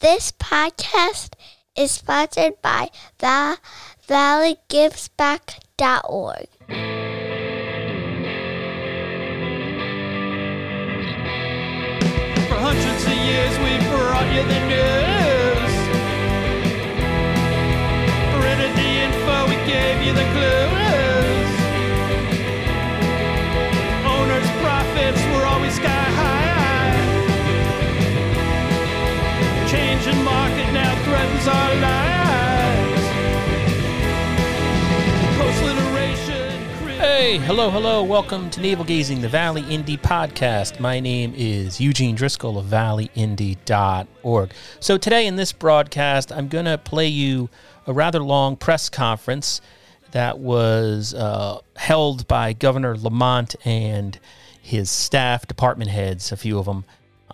This podcast is sponsored by the valleygivesback.org. For hundreds of years we brought you the news. Printed the info, we gave you the clues. Hey, hello, hello. Welcome to Navel Gazing, the Valley Indy podcast. My name is Eugene Driscoll of valleyindy.org. So, today in this broadcast, I'm going to play you a rather long press conference that was uh, held by Governor Lamont and his staff, department heads, a few of them,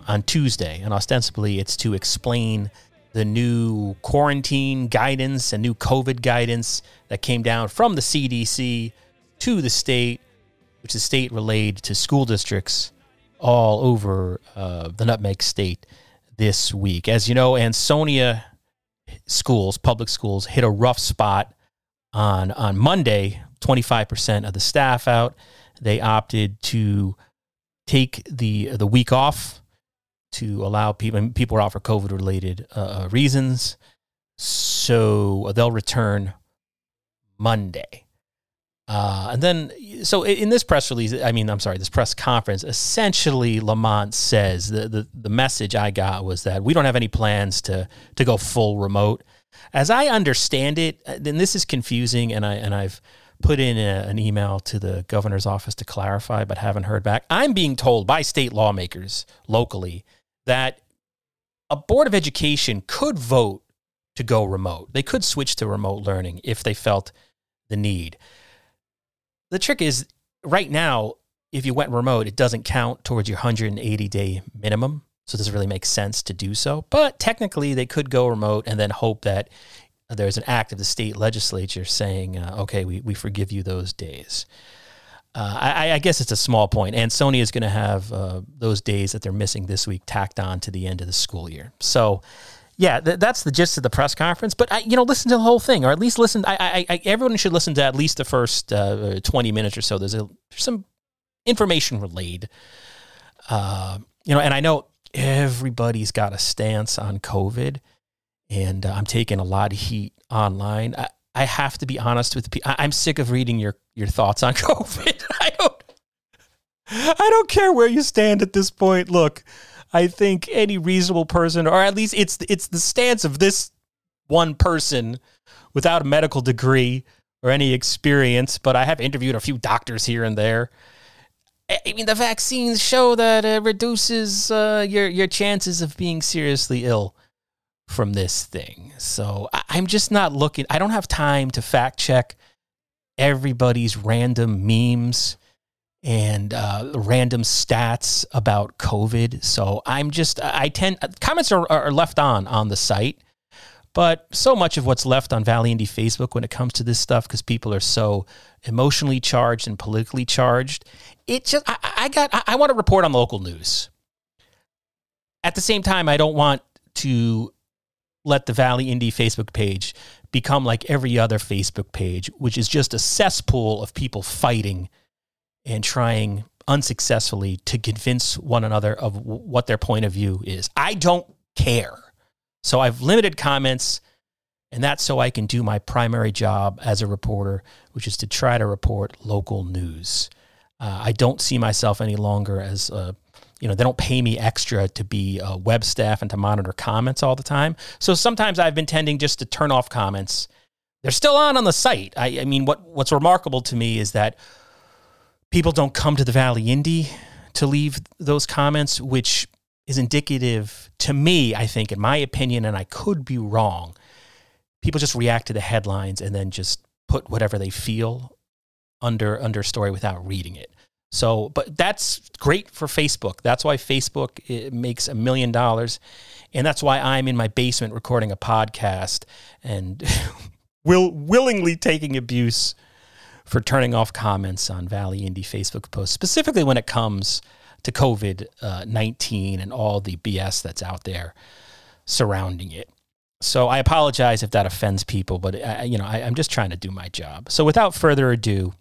on Tuesday. And ostensibly, it's to explain the new quarantine guidance and new COVID guidance that came down from the CDC to the state, which is state relayed to school districts all over uh, the Nutmeg State this week. As you know, Ansonia schools, public schools, hit a rough spot on on Monday. Twenty five percent of the staff out. They opted to take the the week off to allow people people are out for COVID related uh, reasons. So they'll return Monday. Uh, and then, so in this press release, I mean, I'm sorry, this press conference, essentially Lamont says the, the, the message I got was that we don't have any plans to, to go full remote. As I understand it, then this is confusing, and I and I've put in a, an email to the governor's office to clarify, but haven't heard back. I'm being told by state lawmakers locally that a board of education could vote to go remote. They could switch to remote learning if they felt the need. The trick is right now, if you went remote, it doesn't count towards your 180 day minimum. So it doesn't really make sense to do so. But technically, they could go remote and then hope that there's an act of the state legislature saying, uh, okay, we, we forgive you those days. Uh, I, I, guess it's a small point. Sony is going to have uh, those days that they're missing this week tacked on to the end of the school year. So, yeah, th- that's the gist of the press conference. But I, you know, listen to the whole thing, or at least listen. I, I, everyone should listen to at least the first uh, twenty minutes or so. There's, a, there's some information relayed. Uh, you know, and I know everybody's got a stance on COVID, and uh, I'm taking a lot of heat online. I, I have to be honest with people. I'm sick of reading your your thoughts on COVID. I don't. I don't care where you stand at this point. Look, I think any reasonable person, or at least it's it's the stance of this one person without a medical degree or any experience. But I have interviewed a few doctors here and there. I mean, the vaccines show that it reduces uh, your your chances of being seriously ill from this thing. So I'm just not looking. I don't have time to fact check everybody's random memes and uh, random stats about COVID. So I'm just I tend comments are, are left on on the site. But so much of what's left on Valley Indy Facebook when it comes to this stuff, because people are so emotionally charged and politically charged, it just I, I got I, I want to report on local news. At the same time, I don't want to let the Valley Indy Facebook page become like every other Facebook page, which is just a cesspool of people fighting and trying unsuccessfully to convince one another of w- what their point of view is. I don't care. So I've limited comments, and that's so I can do my primary job as a reporter, which is to try to report local news. Uh, I don't see myself any longer as a you know they don't pay me extra to be a web staff and to monitor comments all the time so sometimes i've been tending just to turn off comments they're still on on the site i, I mean what, what's remarkable to me is that people don't come to the valley indy to leave those comments which is indicative to me i think in my opinion and i could be wrong people just react to the headlines and then just put whatever they feel under under story without reading it so, but that's great for Facebook. That's why Facebook makes a million dollars. And that's why I'm in my basement recording a podcast and will willingly taking abuse for turning off comments on Valley Indy Facebook posts, specifically when it comes to COVID uh, 19 and all the BS that's out there. surrounding it. So I apologize if that offends people, but I, you know I, am just trying to do my job. So without further ado,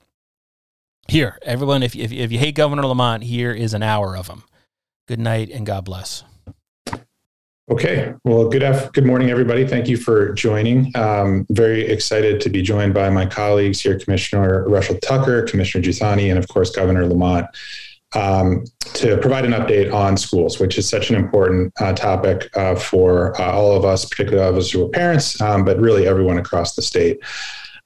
here, everyone, if, if, if you hate Governor Lamont, here is an hour of him. Good night and God bless. Okay. Well, good af- good morning, everybody. Thank you for joining. Um, very excited to be joined by my colleagues here, Commissioner Russell Tucker, Commissioner Juthani, and of course, Governor Lamont, um, to provide an update on schools, which is such an important uh, topic uh, for uh, all of us, particularly of us who are parents, um, but really everyone across the state.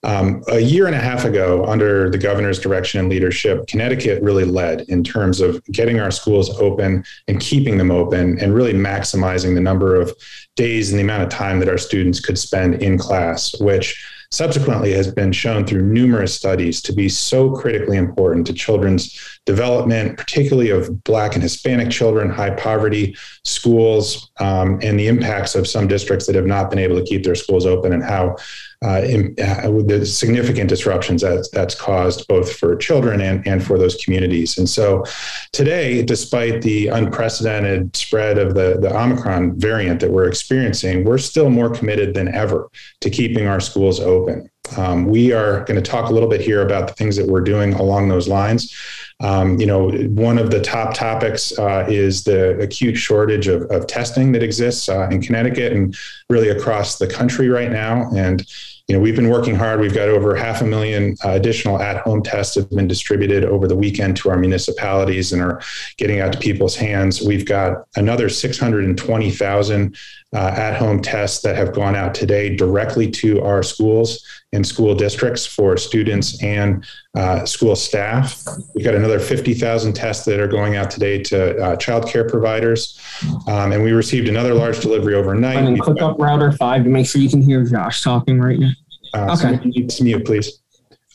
Um, a year and a half ago, under the governor's direction and leadership, Connecticut really led in terms of getting our schools open and keeping them open and really maximizing the number of days and the amount of time that our students could spend in class, which subsequently has been shown through numerous studies to be so critically important to children's development, particularly of Black and Hispanic children, high poverty schools, um, and the impacts of some districts that have not been able to keep their schools open and how uh, in, uh, the significant disruptions that that's caused both for children and, and for those communities. And so today, despite the unprecedented spread of the, the Omicron variant that we're experiencing, we're still more committed than ever to keeping our schools open. Um, we are going to talk a little bit here about the things that we're doing along those lines. Um, you know, one of the top topics uh, is the acute shortage of, of testing that exists uh, in Connecticut and really across the country right now. And you know, we've been working hard. We've got over half a million uh, additional at-home tests have been distributed over the weekend to our municipalities and are getting out to people's hands. We've got another 620,000 uh, at-home tests that have gone out today directly to our schools and school districts for students and uh, school staff. We've got another 50,000 tests that are going out today to uh, childcare providers. Um, and we received another large delivery overnight. And click up router five to make sure you can hear Josh talking right now. Uh, okay. So mute, please.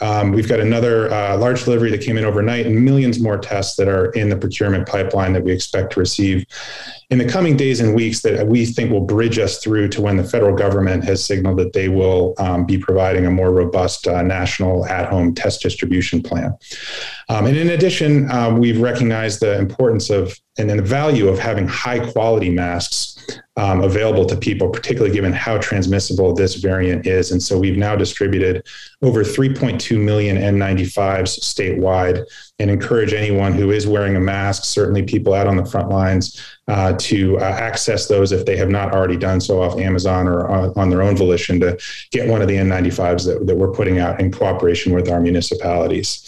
Um, we've got another uh, large delivery that came in overnight and millions more tests that are in the procurement pipeline that we expect to receive in the coming days and weeks that we think will bridge us through to when the federal government has signaled that they will um, be providing a more robust uh, national at home test distribution plan. Um, and in addition, um, we've recognized the importance of and the value of having high quality masks um, available to people, particularly given how transmissible this variant is. And so we've now distributed over 3.2 million N95s statewide and encourage anyone who is wearing a mask, certainly people out on the front lines, uh, to uh, access those if they have not already done so off Amazon or on, on their own volition to get one of the N95s that, that we're putting out in cooperation with our municipalities.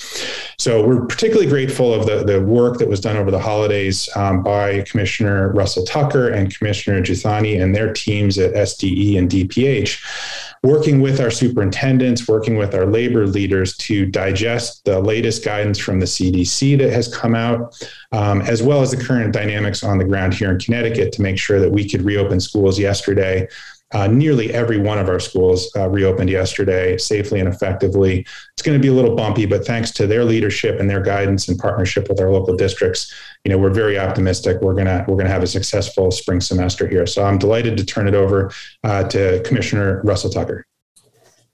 So we're particularly grateful of the, the work that was done over the holidays um, by Commissioner Russell Tucker and Commissioner Juthani and their teams at SDE and DPH working with our superintendents, working with our labor leaders to digest the latest guidance from the CDC that has come out, um, as well as the current dynamics on the ground here in Connecticut to make sure that we could reopen schools yesterday uh, nearly every one of our schools uh, reopened yesterday safely and effectively. It's going to be a little bumpy, but thanks to their leadership and their guidance and partnership with our local districts, you know, we're very optimistic. We're gonna we're gonna have a successful spring semester here. So I'm delighted to turn it over uh, to Commissioner Russell Tucker.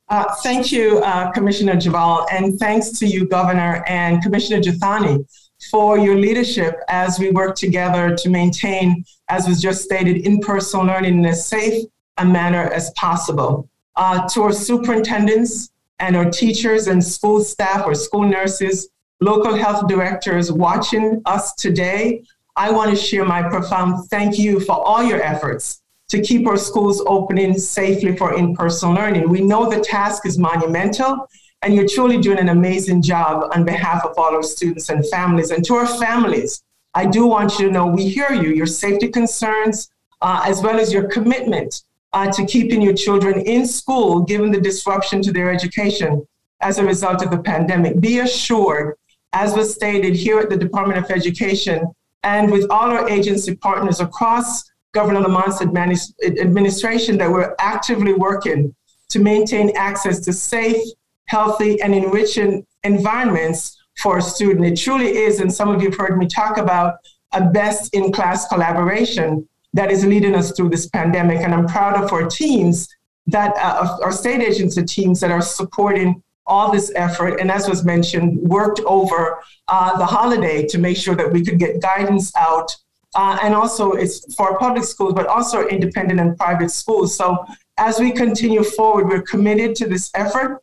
Uh, thank you, uh, Commissioner Geballe, and thanks to you, Governor and Commissioner Juthani, for your leadership as we work together to maintain, as was just stated, in-person learning in a safe a manner as possible. Uh, to our superintendents and our teachers and school staff or school nurses, local health directors watching us today, I want to share my profound thank you for all your efforts to keep our schools opening safely for in person learning. We know the task is monumental, and you're truly doing an amazing job on behalf of all our students and families. And to our families, I do want you to know we hear you, your safety concerns, uh, as well as your commitment uh, to keeping your children in school given the disruption to their education as a result of the pandemic. Be assured, as was stated here at the Department of Education and with all our agency partners across Governor Lamont's administration, that we're actively working to maintain access to safe, healthy, and enriching environments for a student. It truly is, and some of you have heard me talk about a best in class collaboration that is leading us through this pandemic. And I'm proud of our teams that uh, our state agency teams that are supporting all this effort. And as was mentioned, worked over uh, the holiday to make sure that we could get guidance out uh, and also it's for public schools, but also independent and private schools. So as we continue forward, we're committed to this effort.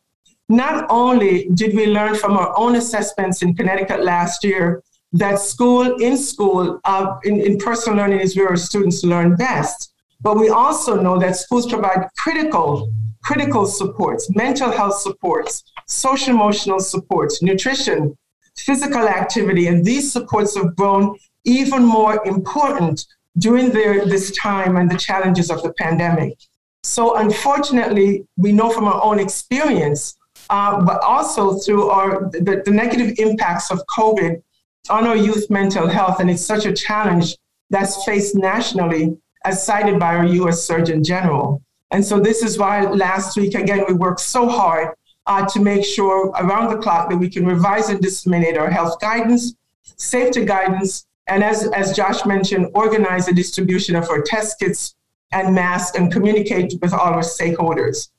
Not only did we learn from our own assessments in Connecticut last year that school in school uh, in, in person learning is where our students learn best, but we also know that schools provide critical critical supports, mental health supports, social emotional supports, nutrition, physical activity, and these supports have grown even more important during the, this time and the challenges of the pandemic. So, unfortunately, we know from our own experience, uh, but also through our the, the negative impacts of COVID on our youth mental health, and it's such a challenge that's faced nationally, as cited by our U.S. Surgeon General. And so, this is why last week again we worked so hard uh, to make sure around the clock that we can revise and disseminate our health guidance, safety guidance, and as, as Josh mentioned, organize the distribution of our test kits and masks and communicate with all our stakeholders.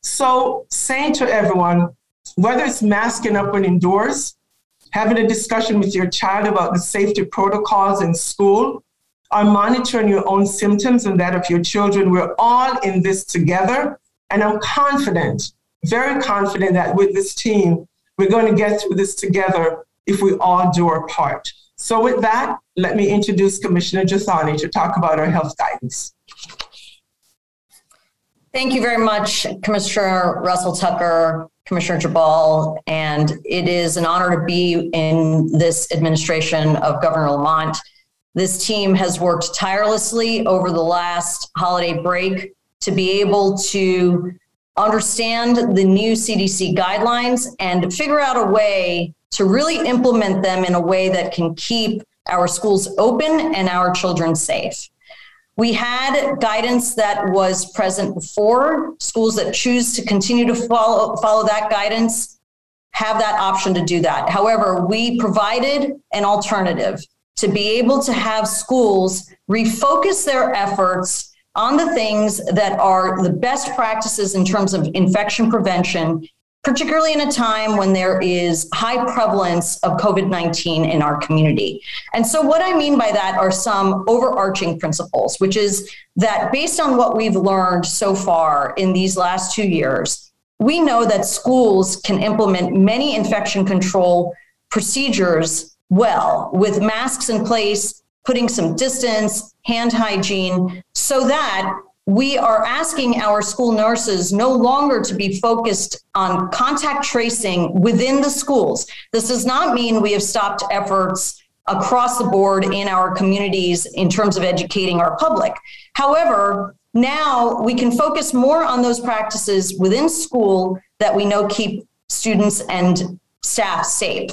So, saying to everyone, whether it's masking up when indoors, having a discussion with your child about the safety protocols in school, or monitoring your own symptoms and that of your children, we're all in this together. And I'm confident, very confident that with this team, we're going to get through this together if we all do our part. So, with that, let me introduce Commissioner Juthani to talk about our health guidance. Thank you very much, Commissioner Russell Tucker, Commissioner Geballe, and it is an honor to be in this administration of Governor Lamont. This team has worked tirelessly over the last holiday break to be able to understand the new CDC guidelines and figure out a way to really implement them in a way that can keep our schools open and our children safe. We had guidance that was present before. Schools that choose to continue to follow, follow that guidance have that option to do that. However, we provided an alternative to be able to have schools refocus their efforts on the things that are the best practices in terms of infection prevention particularly in a time when there is high prevalence of COVID 19 in our community. And so, what I mean by that are some overarching principles, which is that based on what we've learned so far in these last two years, we know that schools can implement many infection control procedures well with masks in place, putting some distance, hand hygiene, so that we are asking our school nurses no longer to be focused on contact tracing within the schools. This does not mean we have stopped efforts across the board in our communities in terms of educating our public. However, now we can focus more on those practices within school that we know keep students and staff safe.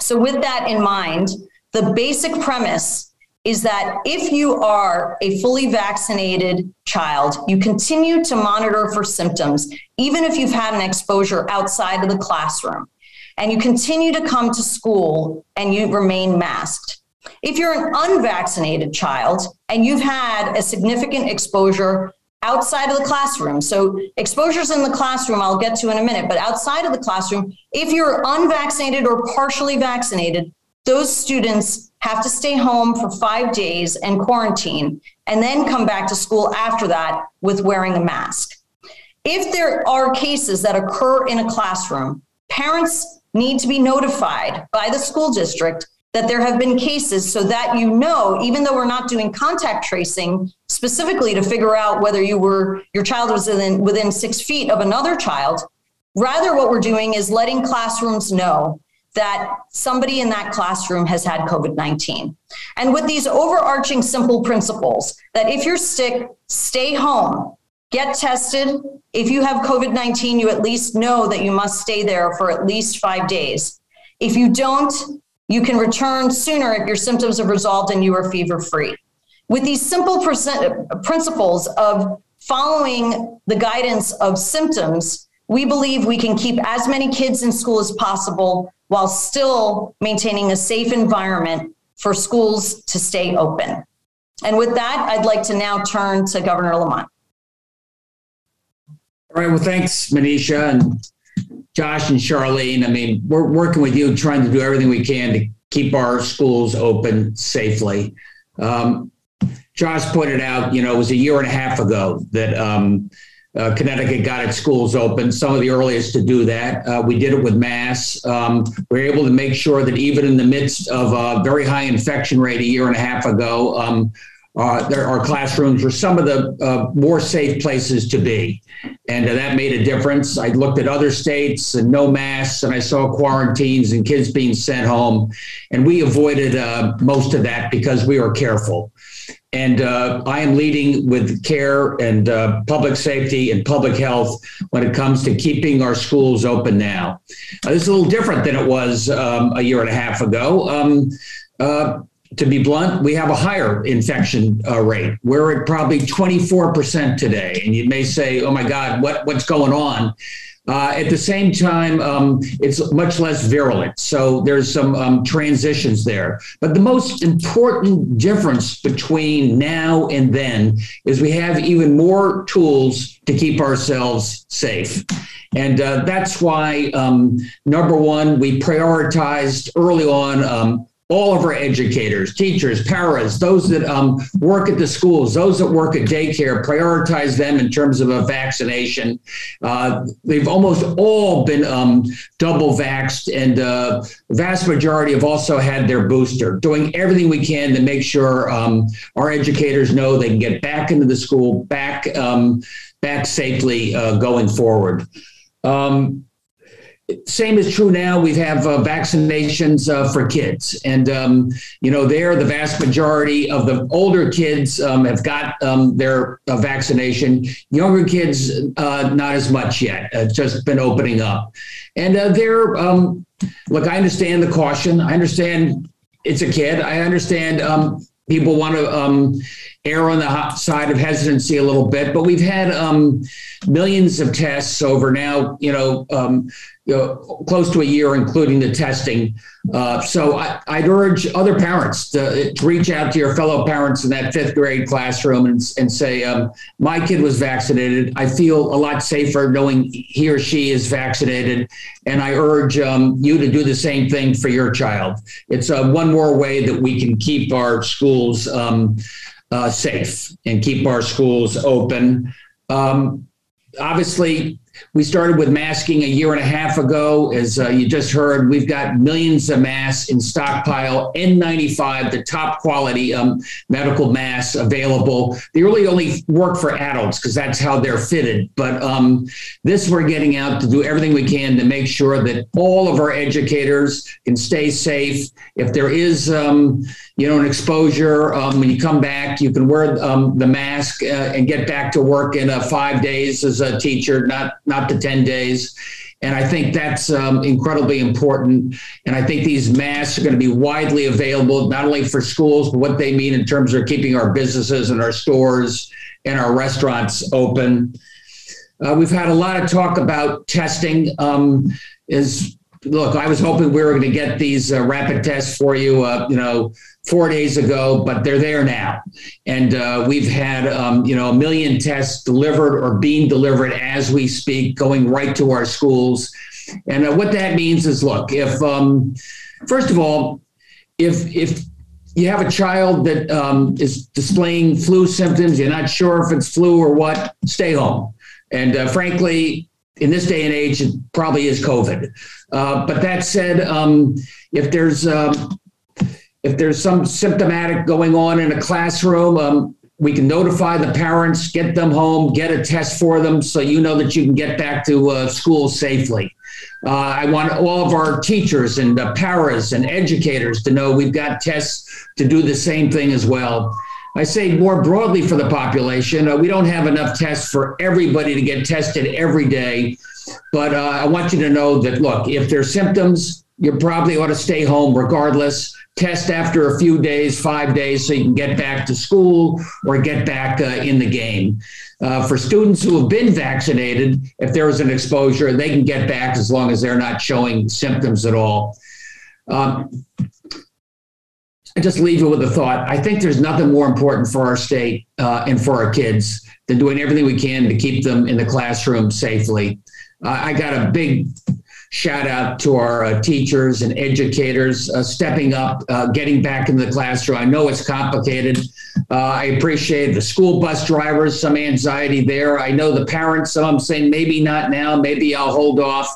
So, with that in mind, the basic premise is that if you are a fully vaccinated child, you continue to monitor for symptoms, even if you've had an exposure outside of the classroom, and you continue to come to school and you remain masked. If you're an unvaccinated child and you've had a significant exposure outside of the classroom, so exposures in the classroom, I'll get to in a minute, but outside of the classroom, if you're unvaccinated or partially vaccinated, those students have to stay home for five days and quarantine, and then come back to school after that with wearing a mask. If there are cases that occur in a classroom, parents need to be notified by the school district that there have been cases so that you know even though we're not doing contact tracing specifically to figure out whether you were your child was within within 6 feet of another child rather what we're doing is letting classrooms know that somebody in that classroom has had COVID 19. And with these overarching simple principles that if you're sick, stay home, get tested. If you have COVID 19, you at least know that you must stay there for at least five days. If you don't, you can return sooner if your symptoms have resolved and you are fever free. With these simple principles of following the guidance of symptoms, we believe we can keep as many kids in school as possible while still maintaining a safe environment for schools to stay open. And with that, I'd like to now turn to Governor Lamont. All right. Well, thanks, Manisha and Josh and Charlene. I mean, we're working with you, trying to do everything we can to keep our schools open safely. Um, Josh pointed out, you know, it was a year and a half ago that um, uh, Connecticut got its schools open, some of the earliest to do that. Uh, we did it with masks. Um, we were able to make sure that even in the midst of a very high infection rate a year and a half ago, um, uh, there, our classrooms were some of the uh, more safe places to be. And uh, that made a difference. I looked at other states and no masks, and I saw quarantines and kids being sent home. And we avoided uh, most of that because we were careful. And uh, I am leading with care and uh, public safety and public health when it comes to keeping our schools open now. this is a little different than it was um, a year and a half ago. Um, to be blunt, we have a higher infection uh, rate. We're at probably 24% today. And you may say, oh my God, what, what's going on? Uh, at the same time, um, it's much less virulent. So there's some um, transitions there. But the most important difference between now and then is we have even more tools to keep ourselves safe. And uh, that's why, um, number one, we prioritized early on um, all of our educators, teachers, paras, those that um, work at the schools, those that work at daycare, prioritize them in terms of a vaccination. Uh, they've almost all been um, double vaxxed, and uh, the vast majority have also had their booster, doing everything we can to make sure um, our educators know they can get back into the school, back, um, back safely uh, going forward. Um, same is true now. We have uh, vaccinations uh, for kids, and um, you know, there the vast majority of the older kids um, have got um, their uh, vaccination. Younger kids, uh, not as much yet. It's just been opening up, and uh, they're um, look. I understand the caution. I understand it's a kid. I understand um, people want to um, err on the side of hesitancy a little bit, but we've had um, millions of tests over now, you know, um, you know, close to a year, including the testing. Uh, so I, would urge other parents to, to, reach out to your fellow parents in that fifth grade classroom and, and say, um, my kid was vaccinated. I feel a lot safer knowing he or she is vaccinated. And I urge um, you to do the same thing for your child. It's uh, one more way that we can keep our schools um, uh, safe and keep our schools open. Um, obviously, we started with masking a year and a half ago. As uh, you just heard, we've got millions of masks in stockpile. N95, the top quality um, medical masks available. They really only work for adults because that's how they're fitted. But um, this we're getting out to do everything we can to make sure that all of our educators can stay safe. If there is, um, you know, an exposure, um, when you come back, you can wear um, the mask uh, and get back to work in uh, five days as a teacher, not not the 10 days. And I think that's um, incredibly important. And I think these masks are going to be widely available, not only for schools, but what they mean in terms of keeping our businesses and our stores and our restaurants open. Uh, we've had a lot of talk about testing. Um, is look, I was hoping we were going to get these uh, rapid tests for you, uh, you know, four days ago, but they're there now. And uh, we've had, um, you know, a million tests delivered or being delivered as we speak, going right to our schools. And uh, what that means is, look, if, um, first of all, if, if you have a child that um, is displaying flu symptoms, you're not sure if it's flu or what, stay home. And uh, frankly, in this day and age, it probably is COVID. Uh, but that said, um, if there's um, if there's some symptomatic going on in a classroom, um, we can notify the parents, get them home, get a test for them, so you know that you can get back to uh, school safely. Uh, I want all of our teachers and paras and educators to know we've got tests to do the same thing as well. I say more broadly for the population, uh, we don't have enough tests for everybody to get tested every day. But uh, I want you to know that, look, if there's symptoms, you probably ought to stay home regardless. Test after a few days, five days, so you can get back to school or get back uh, in the game. Uh, for students who have been vaccinated, if there was an exposure, they can get back as long as they're not showing symptoms at all. Um, just leave you with a thought. I think there's nothing more important for our state uh, and for our kids than doing everything we can to keep them in the classroom safely. Uh, I got a big shout out to our uh, teachers and educators uh, stepping up, uh, getting back into the classroom. I know it's complicated. Uh, I appreciate the school bus drivers, some anxiety there. I know the parents, some of them saying maybe not now, maybe I'll hold off.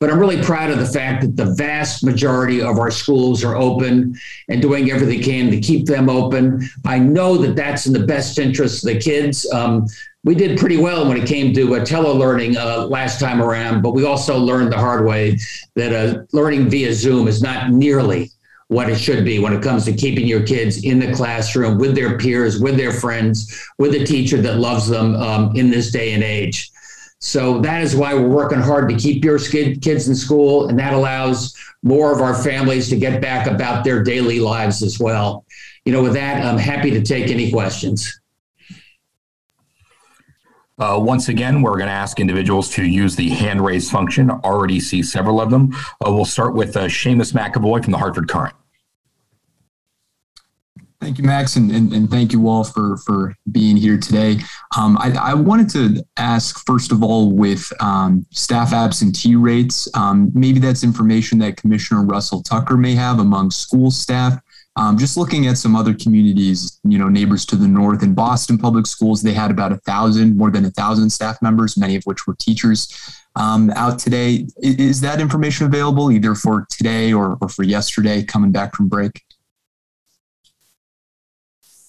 But I'm really proud of the fact that the vast majority of our schools are open and doing everything they can to keep them open. I know that that's in the best interest of the kids. Um, we did pretty well when it came to uh, telelearning uh, last time around, but we also learned the hard way that uh, learning via Zoom is not nearly what it should be when it comes to keeping your kids in the classroom with their peers, with their friends, with a teacher that loves them um, in this day and age. So that is why we're working hard to keep your kids in school, and that allows more of our families to get back about their daily lives as well. You know, with that, I'm happy to take any questions. Uh, once again, we're going to ask individuals to use the hand raise function. Already see several of them. Uh, we'll start with uh, Seamus McAvoy from the Hartford Courant. Thank you, Max, and, and, and, thank you all for, for being here today. Um, I, I, wanted to ask, first of all, with um, staff absentee rates, um, maybe that's information that Commissioner Russell Tucker may have among school staff. Um, just looking at some other communities, you know, neighbors to the north in Boston Public Schools, they had about a thousand, more than a thousand staff members, many of which were teachers um, out today. Is that information available either for today or, or for yesterday coming back from break?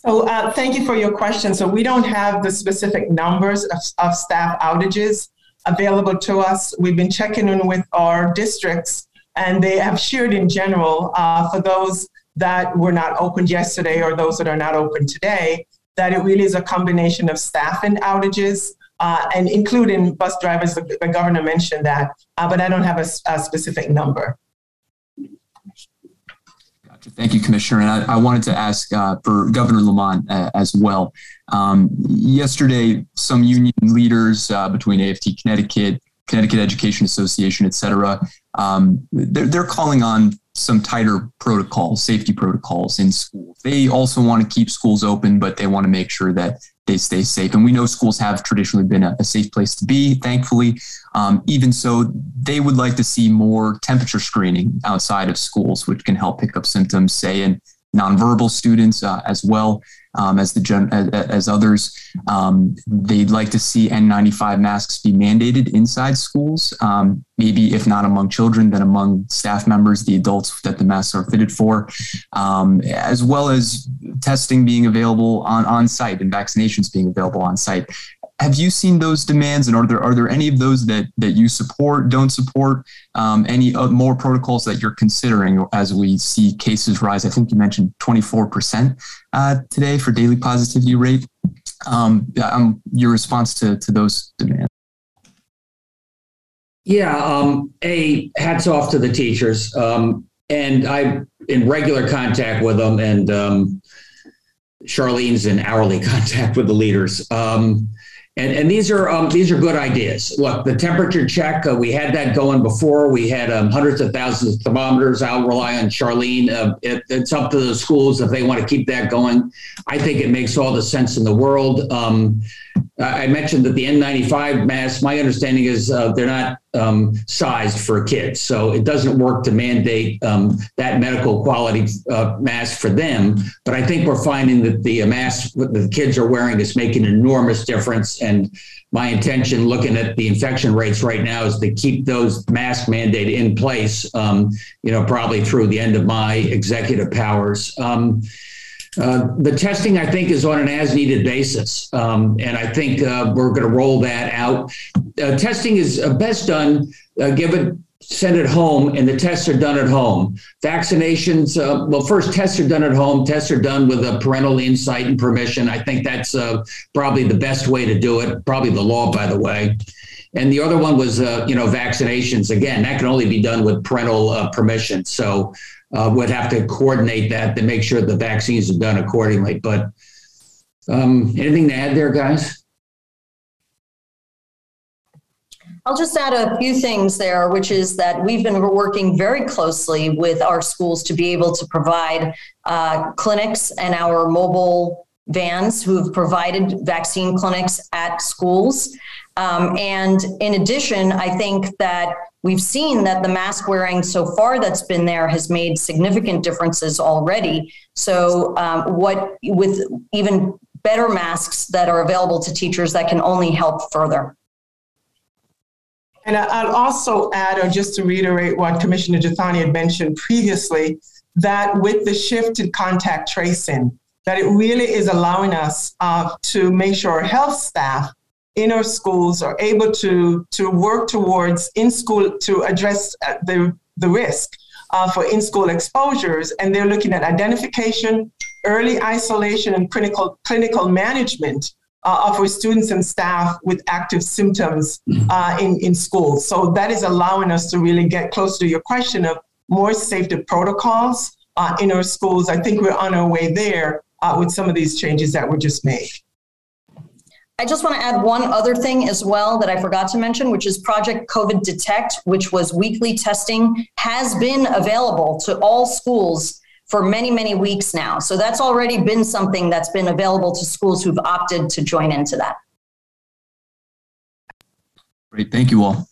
So uh, thank you for your question. So we don't have the specific numbers of, of staff outages available to us. We've been checking in with our districts and they have shared in general uh, for those that were not opened yesterday or those that are not open today, that it really is a combination of staffing outages uh, and including bus drivers. The, the governor mentioned that, uh, but I don't have a, a specific number. Thank you, Commissioner. And I, I wanted to ask uh, for Governor Lamont uh, as well. Um, yesterday, some union leaders uh, between AFT Connecticut, Connecticut Education Association, et cetera, um, they're, they're calling on some tighter protocols, safety protocols in schools. They also want to keep schools open, but they want to make sure that they stay safe. And we know schools have traditionally been a, a safe place to be, thankfully. Um, even so, they would like to see more temperature screening outside of schools, which can help pick up symptoms, say, in nonverbal students uh, as well um, as the gen- as, as others. Um, they'd like to see N95 masks be mandated inside schools, um, maybe if not among children, then among staff members, the adults that the masks are fitted for, um, as well as testing being available on, on site and vaccinations being available on site have you seen those demands and are there are there any of those that that you support don't support? Um, any more protocols that you're considering as we see cases rise? I think you mentioned 24% uh, today for daily positivity rate. Um, um, your response to to those demands. Yeah um, a hats off to the teachers um, and i'm in regular contact with them and um, charlene's in hourly contact with the leaders. Um, and, and these are um, these are good ideas. Look, the temperature check uh, we had that going before. We had um, hundreds of thousands of thermometers. I'll rely on Charlene. Uh, it, it's up to the schools if they want to keep that going. I think it makes all the sense in the world. Um, I mentioned that the N95 masks. My understanding is uh, they're not um, sized for kids, so it doesn't work to mandate um, that medical quality uh, mask for them. But I think we're finding that the mask that the kids are wearing is making an enormous difference. And my intention, looking at the infection rates right now, is to keep those mask mandate in place. Um, you know, probably through the end of my executive powers. Uh, the testing, I think, is on an as needed basis. Um, and I think uh, we're going to roll that out. Uh, testing is uh, best done uh, given send it home and the tests are done at home. Vaccinations, uh, well, first tests are done at home. Tests are done with a parental insight and permission. I think that's uh, probably the best way to do it. Probably the law, by the way. And the other one was, uh, you know, vaccinations. Again, that can only be done with parental permission. So uh, would have to coordinate that to make sure the vaccines are done accordingly. But um, anything to add there, guys? I'll just add a few things there, which is that we've been working very closely with our schools to be able to provide uh, clinics and our mobile vans who have provided vaccine clinics at schools. Um, and in addition, I think that we've seen that the mask wearing so far that's been there has made significant differences already. So, um, what with even better masks that are available to teachers that can only help further. And I'll also add, or just to reiterate what Commissioner Juthani had mentioned previously, that with the shift in contact tracing, that it really is allowing us uh, to make sure health staff in our schools are able to, to work towards in school to address uh, the, the risk uh, for in school exposures. And they're looking at identification, early isolation, and clinical, clinical management uh, of our students and staff with active symptoms uh, in, in schools. So that is allowing us to really get close to your question of more safety protocols uh, in our schools. I think we're on our way there uh, with some of these changes that were just made. I just want to add one other thing as well that I forgot to mention, which is Project COVID Detect, which was weekly testing, has been available to all schools for many, many weeks now. So that's already been something that's been available to schools who've opted to join into that. Great. Thank you all.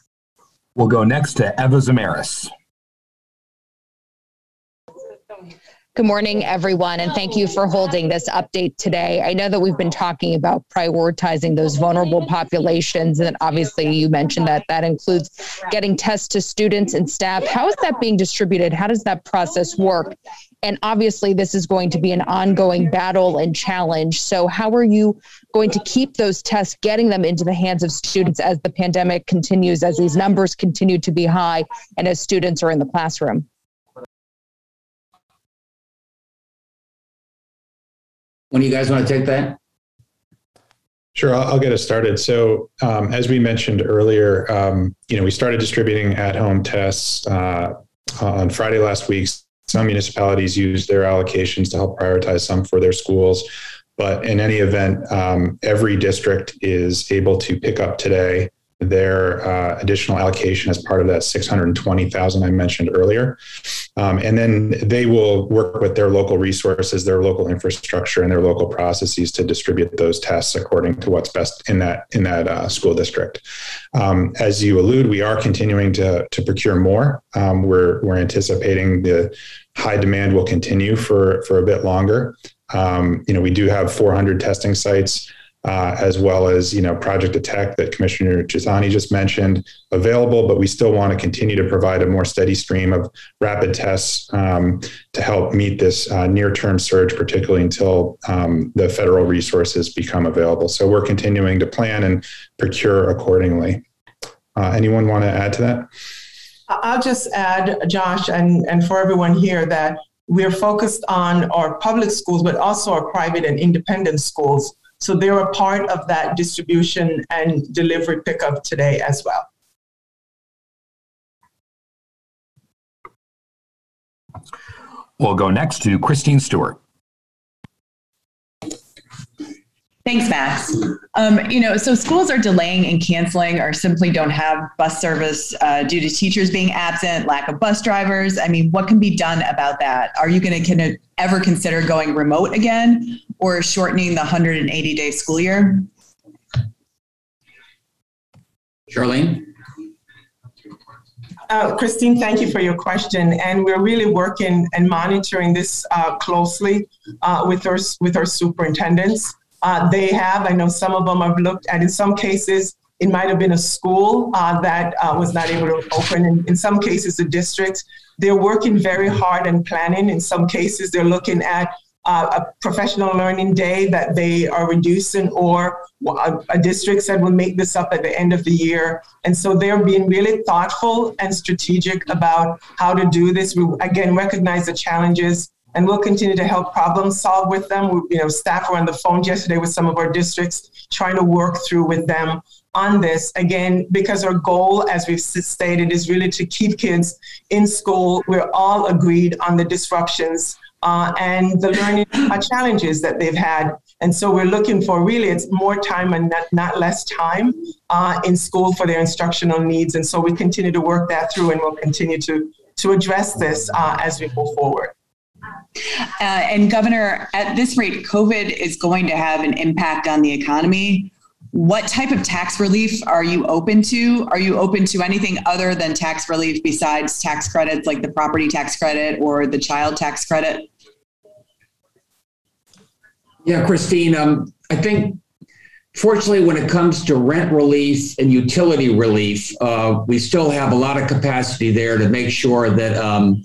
We'll go next to Eva Zamaris. Good morning, everyone, and thank you for holding this update today. I know that we've been talking about prioritizing those vulnerable populations, and obviously you mentioned that that includes getting tests to students and staff. How is that being distributed? How does that process work? And obviously, this is going to be an ongoing battle and challenge. So, how are you going to keep those tests, getting them into the hands of students as the pandemic continues, as these numbers continue to be high, and as students are in the classroom? When do you guys want to take that? Sure, I'll, I'll get us started. So, um, as we mentioned earlier, um, you know, we started distributing at-home tests uh, on Friday last week. Some municipalities used their allocations to help prioritize some for their schools, but in any event, um, every district is able to pick up today their uh, additional allocation as part of that 620,000 I mentioned earlier. Um, and then they will work with their local resources, their local infrastructure, and their local processes to distribute those tests according to what's best in that in that uh, school district. Um, as you allude, we are continuing to to procure more. Um, we're we're anticipating the high demand will continue for for a bit longer. Um, you know, we do have 400 testing sites uh, as well as you know Project Detect that Commissioner Juthani just mentioned available, but we still want to continue to provide a more steady stream of rapid tests um, to help meet this uh, near-term surge, particularly until um, the federal resources become available. So we're continuing to plan and procure accordingly. Uh, anyone want to add to that? I'll just add, Josh, and, and for everyone here, that we're focused on our public schools, but also our private and independent schools so they're a part of that distribution and delivery pickup today as well. We'll go next to Christine Stuart. Thanks, Max. Um, you know, so schools are delaying and canceling or simply don't have bus service uh, due to teachers being absent, lack of bus drivers. I mean, what can be done about that? Are you going to ever consider going remote again or shortening the 180 day school year? Charlene? Uh, Christine, thank you for your question. And we're really working and monitoring this uh, closely uh, with, our, with our superintendents. Uh, they have, I know some of them I've looked at, in some cases, it might have been a school uh, that uh, was not able to open. In, in some cases, the district. They're working very hard and planning. In some cases, they're looking at uh, a professional learning day that they are reducing, or a, a, district said we'll make this up at the end of the year. And so they're being really thoughtful and strategic about how to do this. We again recognize the challenges and we'll continue to help problem solve with them. We, you know, staff were on the phone yesterday with some of our districts trying to work through with them on this. Again because our goal as we've stated is really to keep kids in school. We're all agreed on the disruptions uh, and the learning uh, challenges that they've had. And so we're looking for really it's more time and not, not less time uh, in school for their instructional needs. And so we continue to work that through and we'll continue to to address this uh, as we go forward uh, and Governor, at this rate, COVID is going to have an impact on the economy. what type of tax relief are you open to? Are you open to anything other than tax relief besides tax credits like the property tax credit or the child tax credit? Yeah, Christine, um, I think fortunately, when it comes to rent relief and utility relief, uh, we still have a lot of capacity there to make sure that um,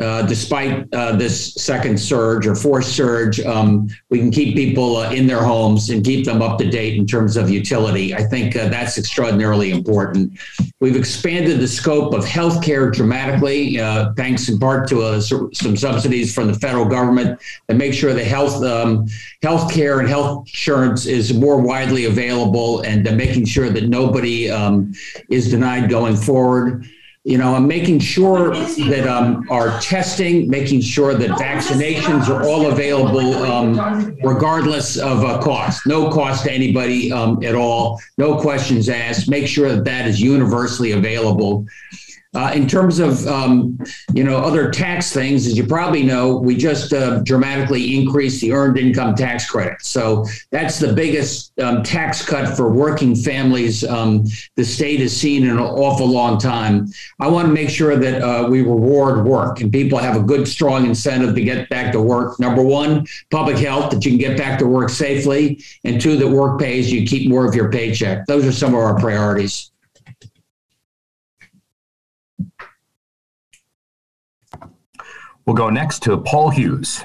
uh, despite uh, this second surge or fourth surge, um, we can keep people uh, in their homes and keep them up to date in terms of utility. I think uh, that's extraordinarily important. We've expanded the scope of healthcare dramatically, uh, thanks in part to some subsidies from the federal government that make sure the health um, healthcare and health insurance is more widely available and making sure that nobody um, is denied going forward you know, I'm making sure that um, our testing, making sure that vaccinations are all available um, regardless of uh, cost. No cost to anybody um, at all. No questions asked. Make sure that that is universally available. Uh, in terms of um, you know other tax things, as you probably know, we just uh, dramatically increased the earned income tax credit. So that's the biggest um, tax cut for working families um, the state has seen in an awful long time. I want to make sure that uh, we reward work and people have a good, strong incentive to get back to work. Number one, public health that you can get back to work safely, and two, that work pays you keep more of your paycheck. Those are some of our priorities. We'll go next to Paul Hughes.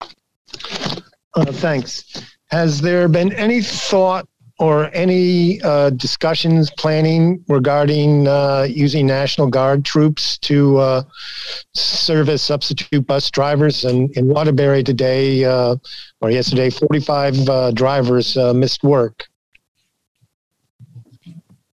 Uh, thanks. Has there been any thought or any uh, discussions planning regarding uh, using National Guard troops to uh, serve as substitute bus drivers? And in Waterbury today, uh, or yesterday, 45 uh, drivers missed work.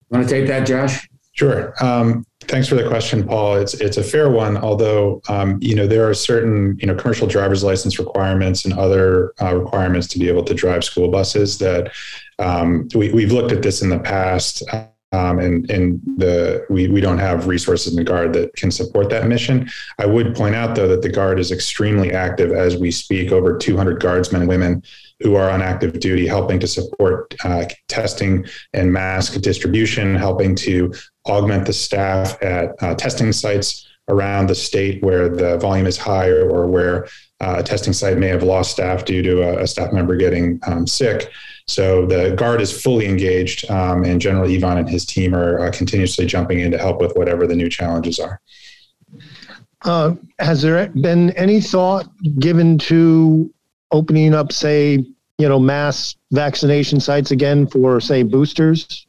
Want to take that, Josh? Sure. Um, Thanks for the question, Paul. It's it's a fair one. Although um, you know there are certain you know commercial driver's license requirements and other uh, requirements to be able to drive school buses that um, we, we've looked at this in the past. Um, and and the we we don't have resources in the guard that can support that mission. I would point out though that the guard is extremely active as we speak. Over 200 guardsmen and women who are on active duty, helping to support uh, testing and mask distribution, helping to augment the staff at uh, testing sites around the state where the volume is high or where uh, a testing site may have lost staff due to a, a staff member getting um, sick. So the guard is fully engaged, um, and General Evon and his team are uh, continuously jumping in to help with whatever the new challenges are. Uh, has there been any thought given to opening up, say, you know, mass vaccination sites again for, say, boosters?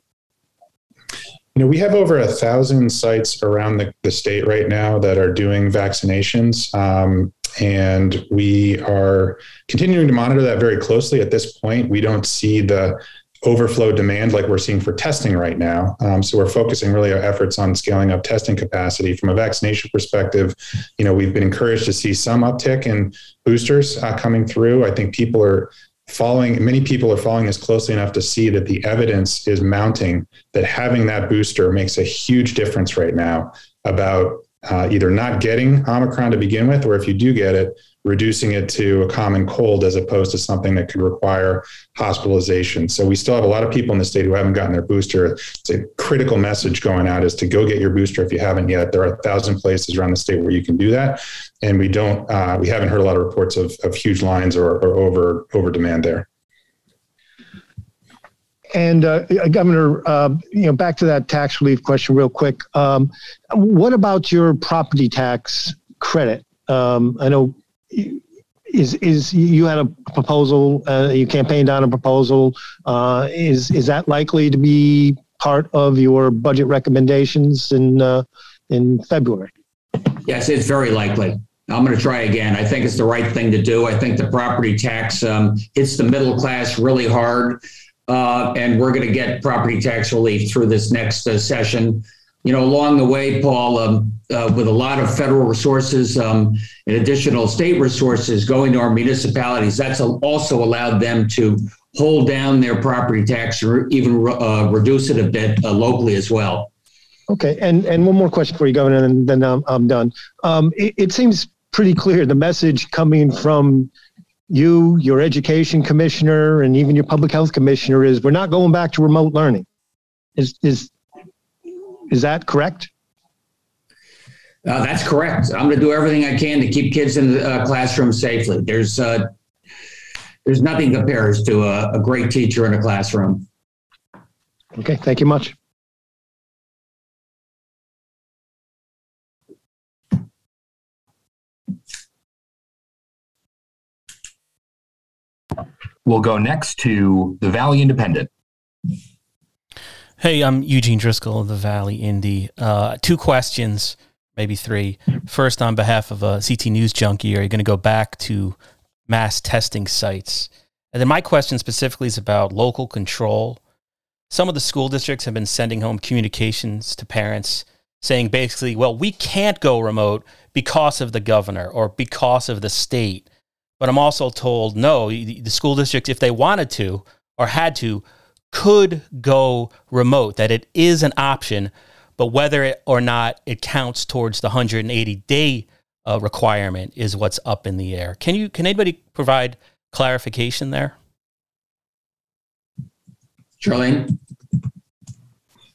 You know, we have over a thousand sites around the, the state right now that are doing vaccinations. Um, and we are continuing to monitor that very closely. At this point, we don't see the overflow demand like we're seeing for testing right now. Um, so we're focusing really our efforts on scaling up testing capacity. From a vaccination perspective, you know, we've been encouraged to see some uptick in boosters uh, coming through. I think people are following many people are following this closely enough to see that the evidence is mounting that having that booster makes a huge difference right now about uh, either not getting omicron to begin with or if you do get it reducing it to a common cold as opposed to something that could require hospitalization. So we still have a lot of people in the state who haven't gotten their booster. It's a critical message going out is to go get your booster if you haven't yet. There are a thousand places around the state where you can do that, and we don't. Uh, we haven't heard a lot of reports of, of huge lines or, or over over demand there. And uh, Governor, uh, you know, back to that tax relief question, real quick. Um, what about your property tax credit? Um, I know is is you had a proposal, uh, you campaigned on a proposal. Uh, is is that likely to be part of your budget recommendations in uh, in February? Yes, it's very likely. I'm going to try again. I think it's the right thing to do. I think the property tax um, hits the middle class really hard, uh, and we're going to get property tax relief through this next uh, session you know, along the way, Paul, um, uh, with a lot of federal resources um, and additional state resources going to our municipalities, that's also allowed them to hold down their property tax or even uh, reduce it a bit uh, locally as well. Okay, and and one more question for you, Governor, and then I'm, I'm done. Um, it, it seems pretty clear the message coming from you, your education commissioner, and even your public health commissioner is we're not going back to remote learning. Is is is that correct? Uh, that's correct. I'm going to do everything I can to keep kids in the uh, classroom safely. There's uh, there's nothing compares to a, a great teacher in a classroom. Okay, thank you much. We'll go next to the Valley Independent. Hey, I'm Eugene Driscoll of the Valley Indy. Uh, two questions, maybe three. First, on behalf of a CT News junkie, are you going to go back to mass testing sites? And then my question specifically is about local control. Some of the school districts have been sending home communications to parents saying basically, well, we can't go remote because of the governor or because of the state. But I'm also told no, the school district, if they wanted to or had to, could go remote, that it is an option, but whether it or not it counts towards the 180 day uh, requirement is what's up in the air. Can you can anybody provide clarification there? Charlene?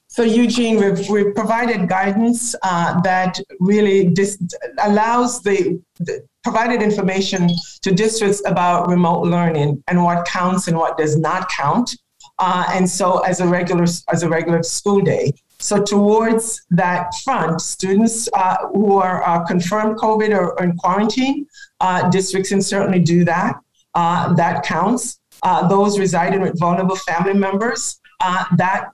So Eugene, we've, we've provided guidance uh, that really dis- allows the, the, provided information to districts about remote learning and what counts and what does not count. Uh, and so as a regular as a regular school day. So towards that front, students uh, who are uh, confirmed COVID or, or in quarantine, uh, districts can certainly do that. Uh, that counts. those residing with vulnerable family members, uh, that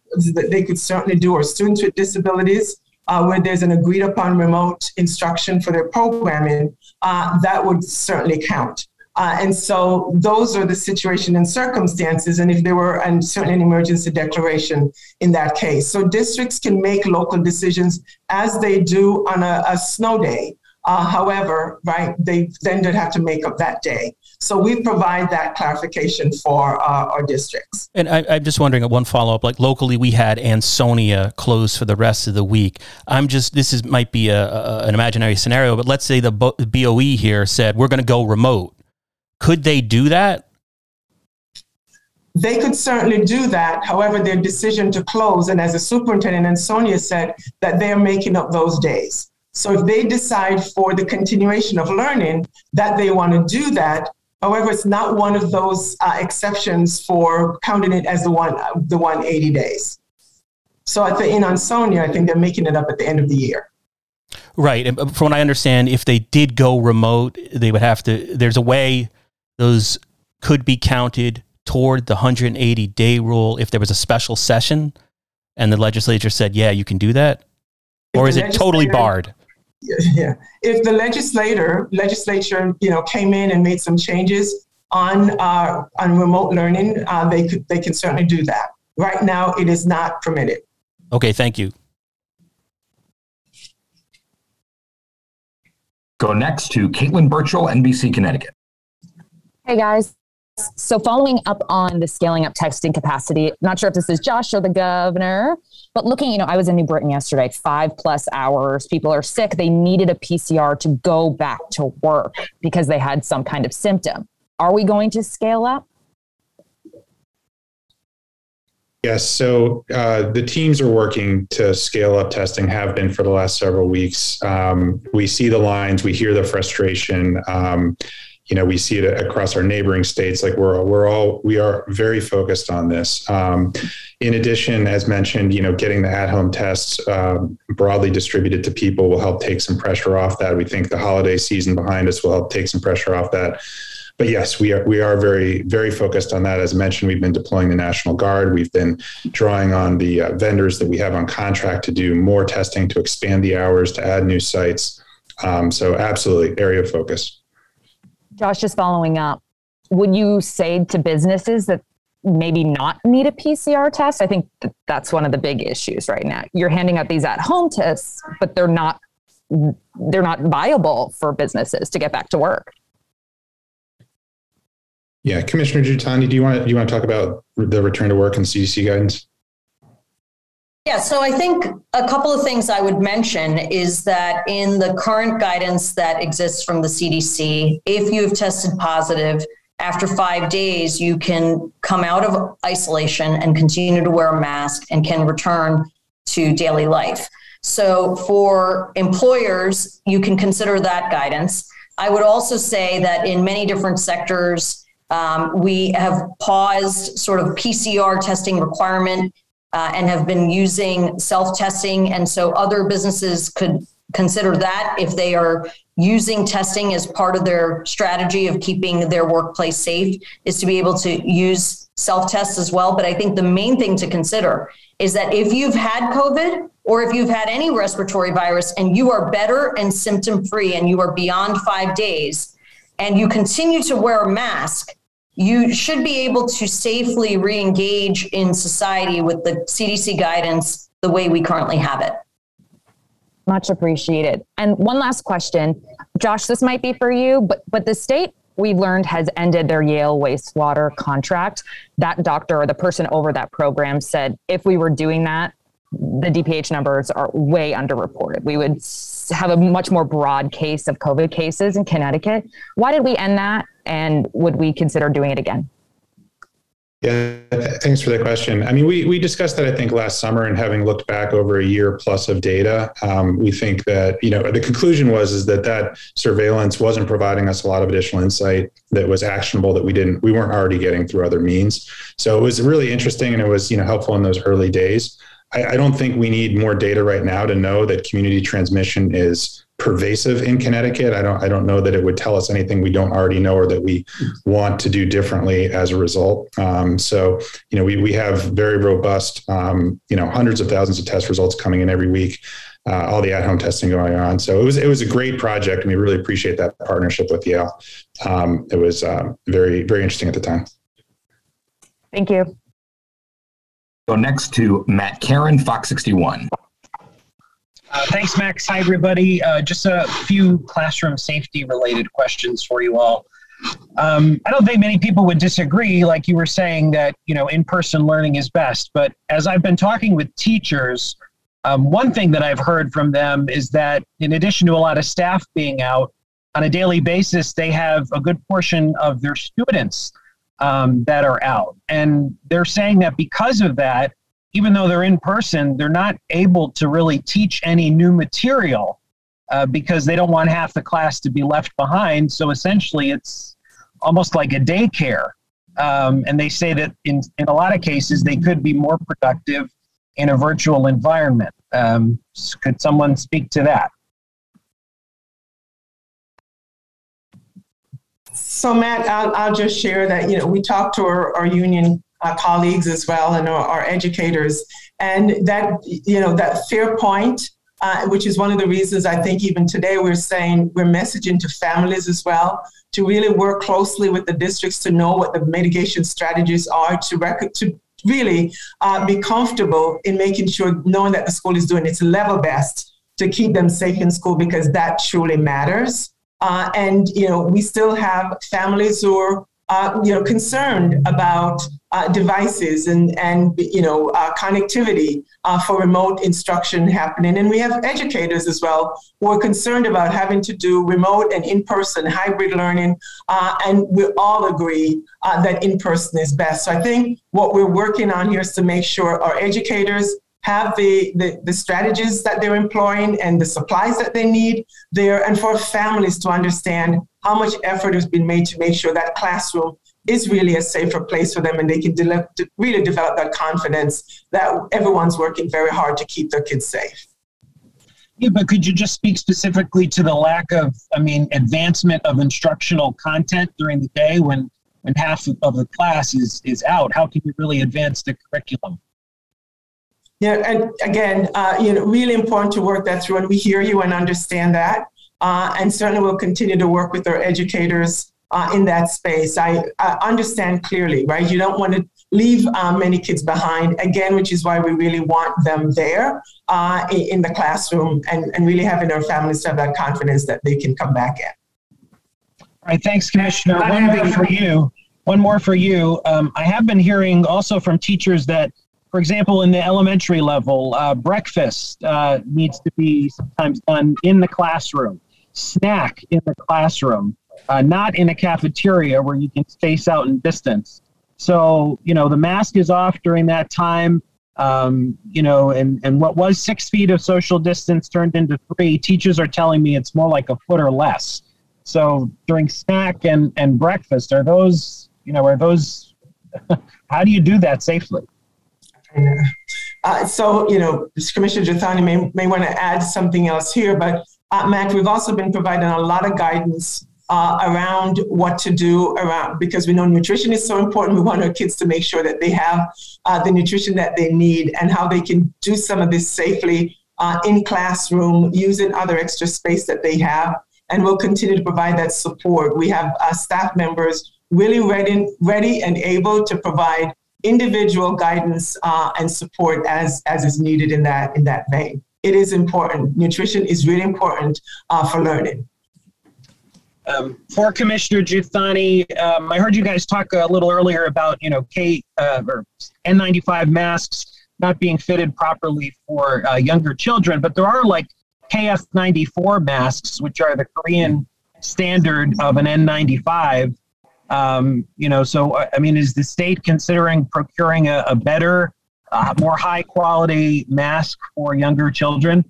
they could certainly do, or students with disabilities, uh, where there's an agreed upon remote instruction for their programming, uh, that would certainly count. Uh, and so those are the situation and circumstances, and if there were and certainly an emergency declaration in that case. So districts can make local decisions as they do on a, a snow day. Uh, however, right, they then would have to make up that day. So we provide that clarification for uh, our districts. And I, am just wondering, one follow up, like locally, we had Ansonia closed for the rest of the week. I'm just, this is might be a, a an imaginary scenario, but let's say the BOE here said we're going to go remote. Could they do that? They could certainly do that. However, their decision to close, and as the superintendent Ansonia said, that they're making up those days. So if they decide for the continuation of learning that they want to do that, However, it's not one of those uh, exceptions for counting it as the one the 180 days. So at the in Sonia, I think they're making it up at the end of the year. Right. And from what I understand, if they did go remote, they would have to. There's a way those could be counted toward the 180 day rule if there was a special session, and the legislature said, "Yeah, you can do that," or is it totally barred? yeah. If the legislator legislature you know came in and made some changes on uh, on remote learning, uh, they could they can certainly do that. Right now, it is not permitted. Okay, thank you. Go next to Caitlin Burchill, NBC Connecticut. Hey guys. So, following up on the scaling up testing capacity, not sure if this is Josh or the governor, but looking, you know, I was in New Britain yesterday, five plus hours. People are sick. They needed a PCR to go back to work because they had some kind of symptom. Are we going to scale up? Yes. So uh, the teams are working to scale up testing, have been for the last several weeks. Um, we see the lines, we hear the frustration. Um, you know we see it across our neighboring states like we're we're all we are very focused on this um, in addition as mentioned you know getting the at-home tests um, broadly distributed to people will help take some pressure off that we think the holiday season behind us will help take some pressure off that but yes, we are we are very very focused on that. As mentioned, we've been deploying the National Guard. We've been drawing on the uh, vendors that we have on contract to do more testing, to expand the hours, to add new sites. Um, so absolutely, area of focus. Josh, just following up, would you say to businesses that maybe not need a PCR test? I think that's one of the big issues right now. You're handing out these at home tests, but they're not they're not viable for businesses to get back to work. Yeah, Commissioner Juthani, do you want to, do you want to talk about the return to work and CDC guidance? Yeah, so I think a couple of things I would mention is that in the current guidance that exists from the CDC, if you've tested positive, after five days, you can come out of isolation and continue to wear a mask and can return to daily life. So, for employers, you can consider that guidance. I would also say that in many different sectors, um, we have paused sort of PCR testing requirement uh, and have been using self testing. And so other businesses could consider that if they are using testing as part of their strategy of keeping their workplace safe, is to be able to use self tests as well. But I think the main thing to consider is that if you've had COVID or if you've had any respiratory virus and you are better and symptom free and you are beyond five days and you continue to wear a mask, you should be able to safely re engage in society with the CDC guidance the way we currently have it. Much appreciated. And one last question. Josh, this might be for you, but but the state we've learned has ended their Yale wastewater contract. That doctor or the person over that program said if we were doing that, the DPH numbers are way underreported. We would have a much more broad case of COVID cases in Connecticut. Why did we end that? And would we consider doing it again? Yeah, thanks for the question. I mean, we we discussed that I think last summer, and having looked back over a year plus of data, um, we think that you know the conclusion was is that that surveillance wasn't providing us a lot of additional insight that was actionable that we didn't we weren't already getting through other means. So it was really interesting, and it was you know helpful in those early days. I, I don't think we need more data right now to know that community transmission is pervasive in Connecticut. I don't I don't know that it would tell us anything we don't already know or that we want to do differently as a result. Um, so you know we we have very robust um, you know hundreds of thousands of test results coming in every week. Uh, all the at-home testing going on. So it was it was a great project, and we really appreciate that partnership with Yale. Um, it was uh, very very interesting at the time. Thank you. Go next to Matt Caron, Fox 61. Uh, thanks, Max. Hi, everybody. Uh, just a few classroom safety related questions for you all. Um, I don't think many people would disagree, like you were saying, that you know in-person learning is best. But as I've been talking with teachers, um, one thing that I've heard from them is that in addition to a lot of staff being out on a daily basis, they have a good portion of their students um, that are out. And they're saying that because of that, even though they're in person, they're not able to really teach any new material uh, because they don't want half the class to be left behind. So essentially, it's almost like a daycare. Um, and they say that in, in a lot of cases, they could be more productive in a virtual environment. Um, could someone speak to that? So, Matt, I'll, I'll just share that, you know, we talked to our, our union colleagues as well and our, our, educators, and that, you know, that fair point, uh, which is one of the reasons I think even today we're saying we're messaging to families as well to really work closely with the districts to know what the mitigation strategies are to record to really uh, be comfortable in making sure knowing that the school is doing its level best to keep them safe in school because that truly matters. Uh, and you know, we still have families who are uh, you know concerned about uh, devices and and you know uh, connectivity uh, for remote instruction happening, and we have educators as well who are concerned about having to do remote and in-person hybrid learning, uh, and we all agree that in-person is best. So I think what we're working on here is to make sure our educators have the, the, the, strategies that they're employing and the supplies that they need there, and for families to understand how much effort has been made to make sure that classroom is really a safer place for them and they can de- really develop that confidence that everyone's working very hard to keep their kids safe. Yeah, but could you just speak specifically to the lack of, I mean, advancement of instructional content during the day when, when half of the class is, is out? How can you really advance the curriculum? Yeah, and again, uh, you know, really important to work that through, and we hear you and understand that, uh, and certainly we'll continue to work with our educators uh, in that space. I, I, understand clearly, right? You don't want to leave uh, many kids behind, again, which is why we really want them there uh, in, in, the classroom, and, and really having our families have that confidence that they can come back in. All right, thanks, Commissioner. One more for you. One more for you. Um, I have been hearing also from teachers that for example, in the elementary level, uh, breakfast uh, needs to be sometimes done in the classroom, snack in the classroom. Uh, not in a cafeteria where you can space out and distance. So, you know, the mask is off during that time. Um, you know, and, and what was six feet of social distance turned into three. Teachers are telling me it's more like a foot or less. So during snack and, and breakfast, are those, you know, are those, how do you do that safely? Uh, so, you know, Commissioner Juthani may, may want to add something else here, but uh, Mac, we've also been providing a lot of guidance uh, around what to do around because we know nutrition is so important. We want our kids to make sure that they have uh, the nutrition that they need and how they can do some of this safely uh, in classroom using other extra space that they have. And we'll continue to provide that support. We have uh, staff members really ready, ready and able to provide individual guidance uh, and support as as is needed in that in that vein. It is important. Nutrition is really important uh, for learning. Um, for Commissioner Juthani, um, I heard you guys talk a little earlier about you know K uh, or N95 masks not being fitted properly for uh, younger children, but there are like KF94 masks, which are the Korean standard of an N95. Um, you know, so uh, I mean, is the state considering procuring a, a better, uh, more high quality mask for younger children?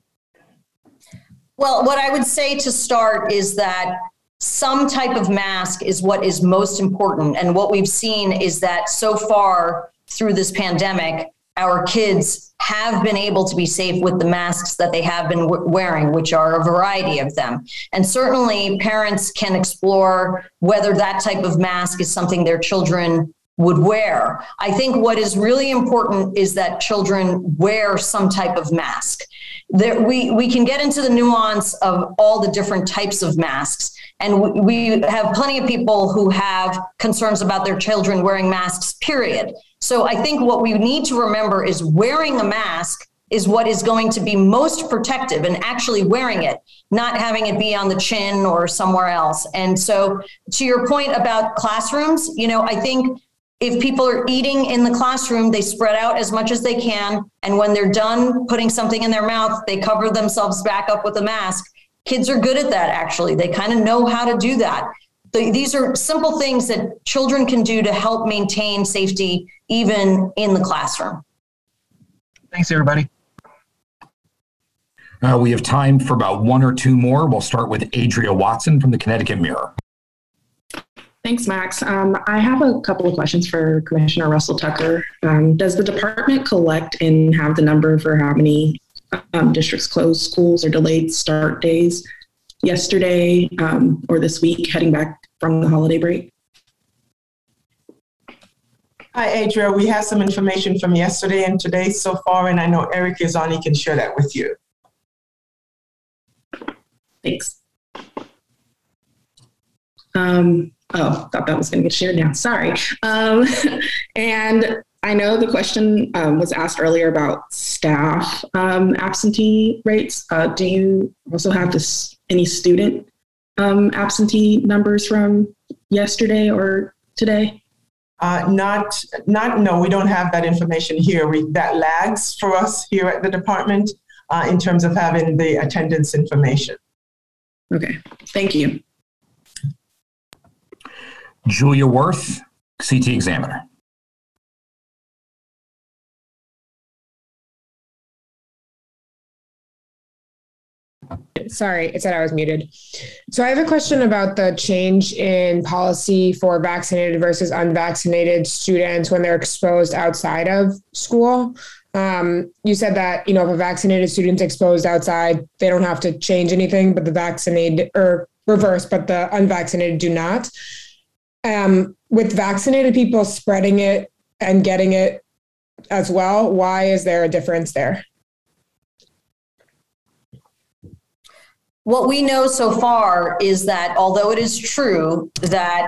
Well, what I would say to start is that some type of mask is what is most important. And what we've seen is that so far through this pandemic, our kids have been able to be safe with the masks that they have been w- wearing, which are a variety of them. And certainly, parents can explore whether that type of mask is something their children would wear. I think what is really important is that children wear some type of mask. There, we, we can get into the nuance of all the different types of masks. And we have plenty of people who have concerns about their children wearing masks, period. So I think what we need to remember is wearing a mask is what is going to be most protective and actually wearing it, not having it be on the chin or somewhere else. And so to your point about classrooms, you know, I think if people are eating in the classroom, they spread out as much as they can. And when they're done putting something in their mouth, they cover themselves back up with a mask. Kids are good at that, actually. They kind of know how to do that. these are simple things that children can do to help maintain safety even in the classroom. Thanks, everybody. Uh, we have time for about one or two more. We'll start with Adria Watson from the Connecticut Mirror. Thanks, Max. Um, I have a couple of questions for Commissioner Russell Tucker. Um, does the department collect and have the number for how many um, districts closed schools or delayed start days yesterday um, or this week heading back from the holiday break? Hi, Adria. We have some information from yesterday and today so far, and I know Eric is on. He can share that with you. Thanks. Um, oh, thought that was going to get shared now. Sorry. Um, and I know the question um, was asked earlier about staff um, absentee rates. Uh, do you also have this any student um, absentee numbers from yesterday or today? Uh, not, not. No, we don't have that information here. We, that lags for us here at the department uh, in terms of having the attendance information. Okay, thank you. Julia Werth, CT Examiner. Sorry, it said I was muted. So I have a question about the change in policy for vaccinated versus unvaccinated students when they're exposed outside of school. Um, you said that you know if a vaccinated student's exposed outside, they don't have to change anything, but the vaccinated or reverse, but the unvaccinated do not. Um, with vaccinated people spreading it and getting it as well, why is there a difference there? What we know so far is that although it is true that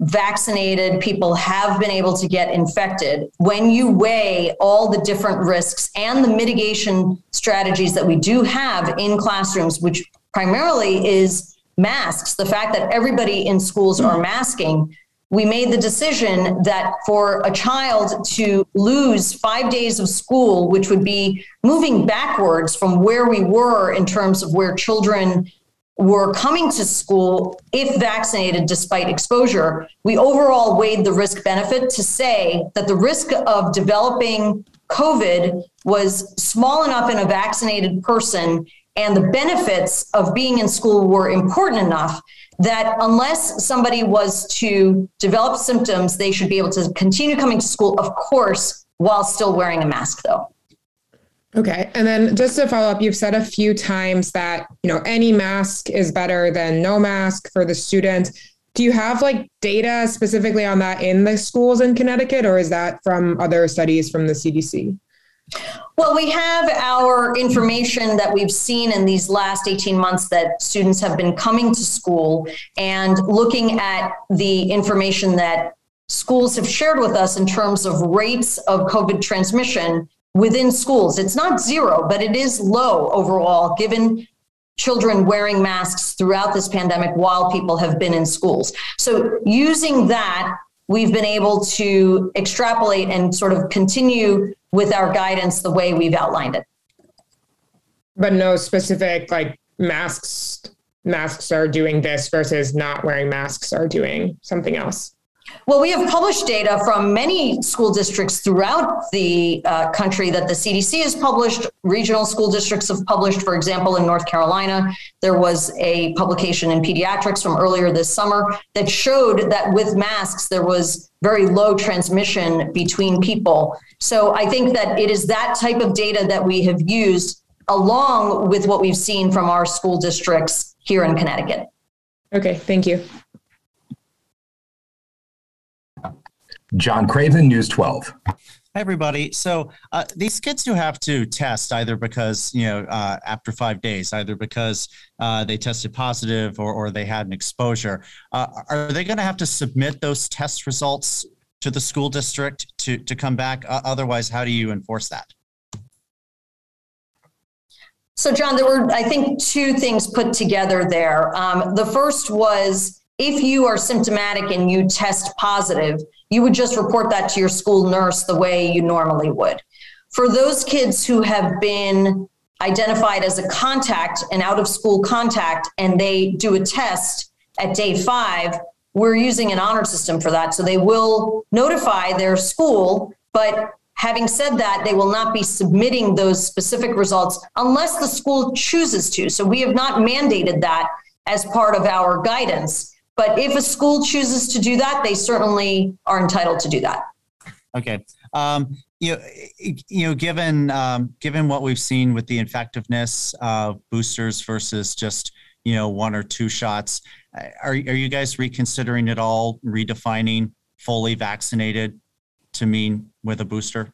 vaccinated people have been able to get infected, when you weigh all the different risks and the mitigation strategies that we do have in classrooms, which primarily is masks, the fact that everybody in schools are masking, we made the decision that for a child to lose five days of school, which would be moving backwards from where we were in terms of where children were coming to school if vaccinated despite exposure, we overall weighed the risk benefit to say that the risk of developing COVID was small enough in a vaccinated person and the benefits of being in school were important enough that unless somebody was to develop symptoms, they should be able to continue coming to school, of course, while still wearing a mask, though. Okay. And then just to follow up, you've said a few times that, you know, any mask is better than no mask for the student. Do you have like data specifically on that in the schools in Connecticut, or is that from other studies from the CDC? Well, we have our information that we've seen in these last 18 months that students have been coming to school and looking at the information that schools have shared with us in terms of rates of COVID transmission within schools. It's not zero, but it is low overall, given children wearing masks throughout this pandemic while people have been in schools. So, using that, we've been able to extrapolate and sort of continue with our guidance the way we've outlined it. But no specific like masks masks are doing this versus not wearing masks are doing something else. Well, we have published data from many school districts throughout the uh, country that the CDC has published. Regional school districts have published. For example, in North Carolina, there was a publication in pediatrics from earlier this summer that showed that with masks, there was very low transmission between people. So I think that it is that type of data that we have used along with what we've seen from our school districts here in Connecticut. Okay, thank you. John Craven, News 12. Hi, everybody. So uh, these kids who have to test either because, you know, uh, after five days, either because uh, they tested positive or, or they had an exposure, uh, are they going to have to submit those test results to the school district to, to come back? otherwise, how do you enforce that? So, John, there were, I think, two things put together there. Um, the first was if you are symptomatic and you test positive, you would just report that to your school nurse the way you normally would. For those kids who have been identified as a contact, an out of school contact, and they do a test at day five, we're using an honor system for that. So they will notify their school, but having said that, they will not be submitting those specific results unless the school chooses to. So we have not mandated that as part of our guidance. But if a school chooses to do that, they certainly are entitled to do that. Okay. Um, you know, you know, given um, given what we've seen with the effectiveness of boosters versus just you know one or two shots, are are you guys reconsidering at all redefining fully vaccinated to mean with a booster?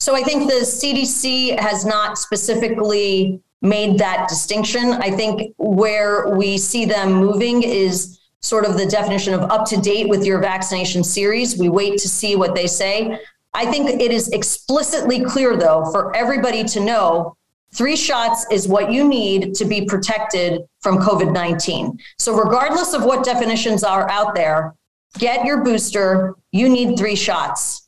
So I think the CDC has not specifically made that distinction. I think where we see them moving is sort of the definition of up to date with your vaccination series. We wait to see what they say. I think it is explicitly clear, though, for everybody to know three shots is what you need to be protected from COVID 19. So, regardless of what definitions are out there, get your booster. You need three shots.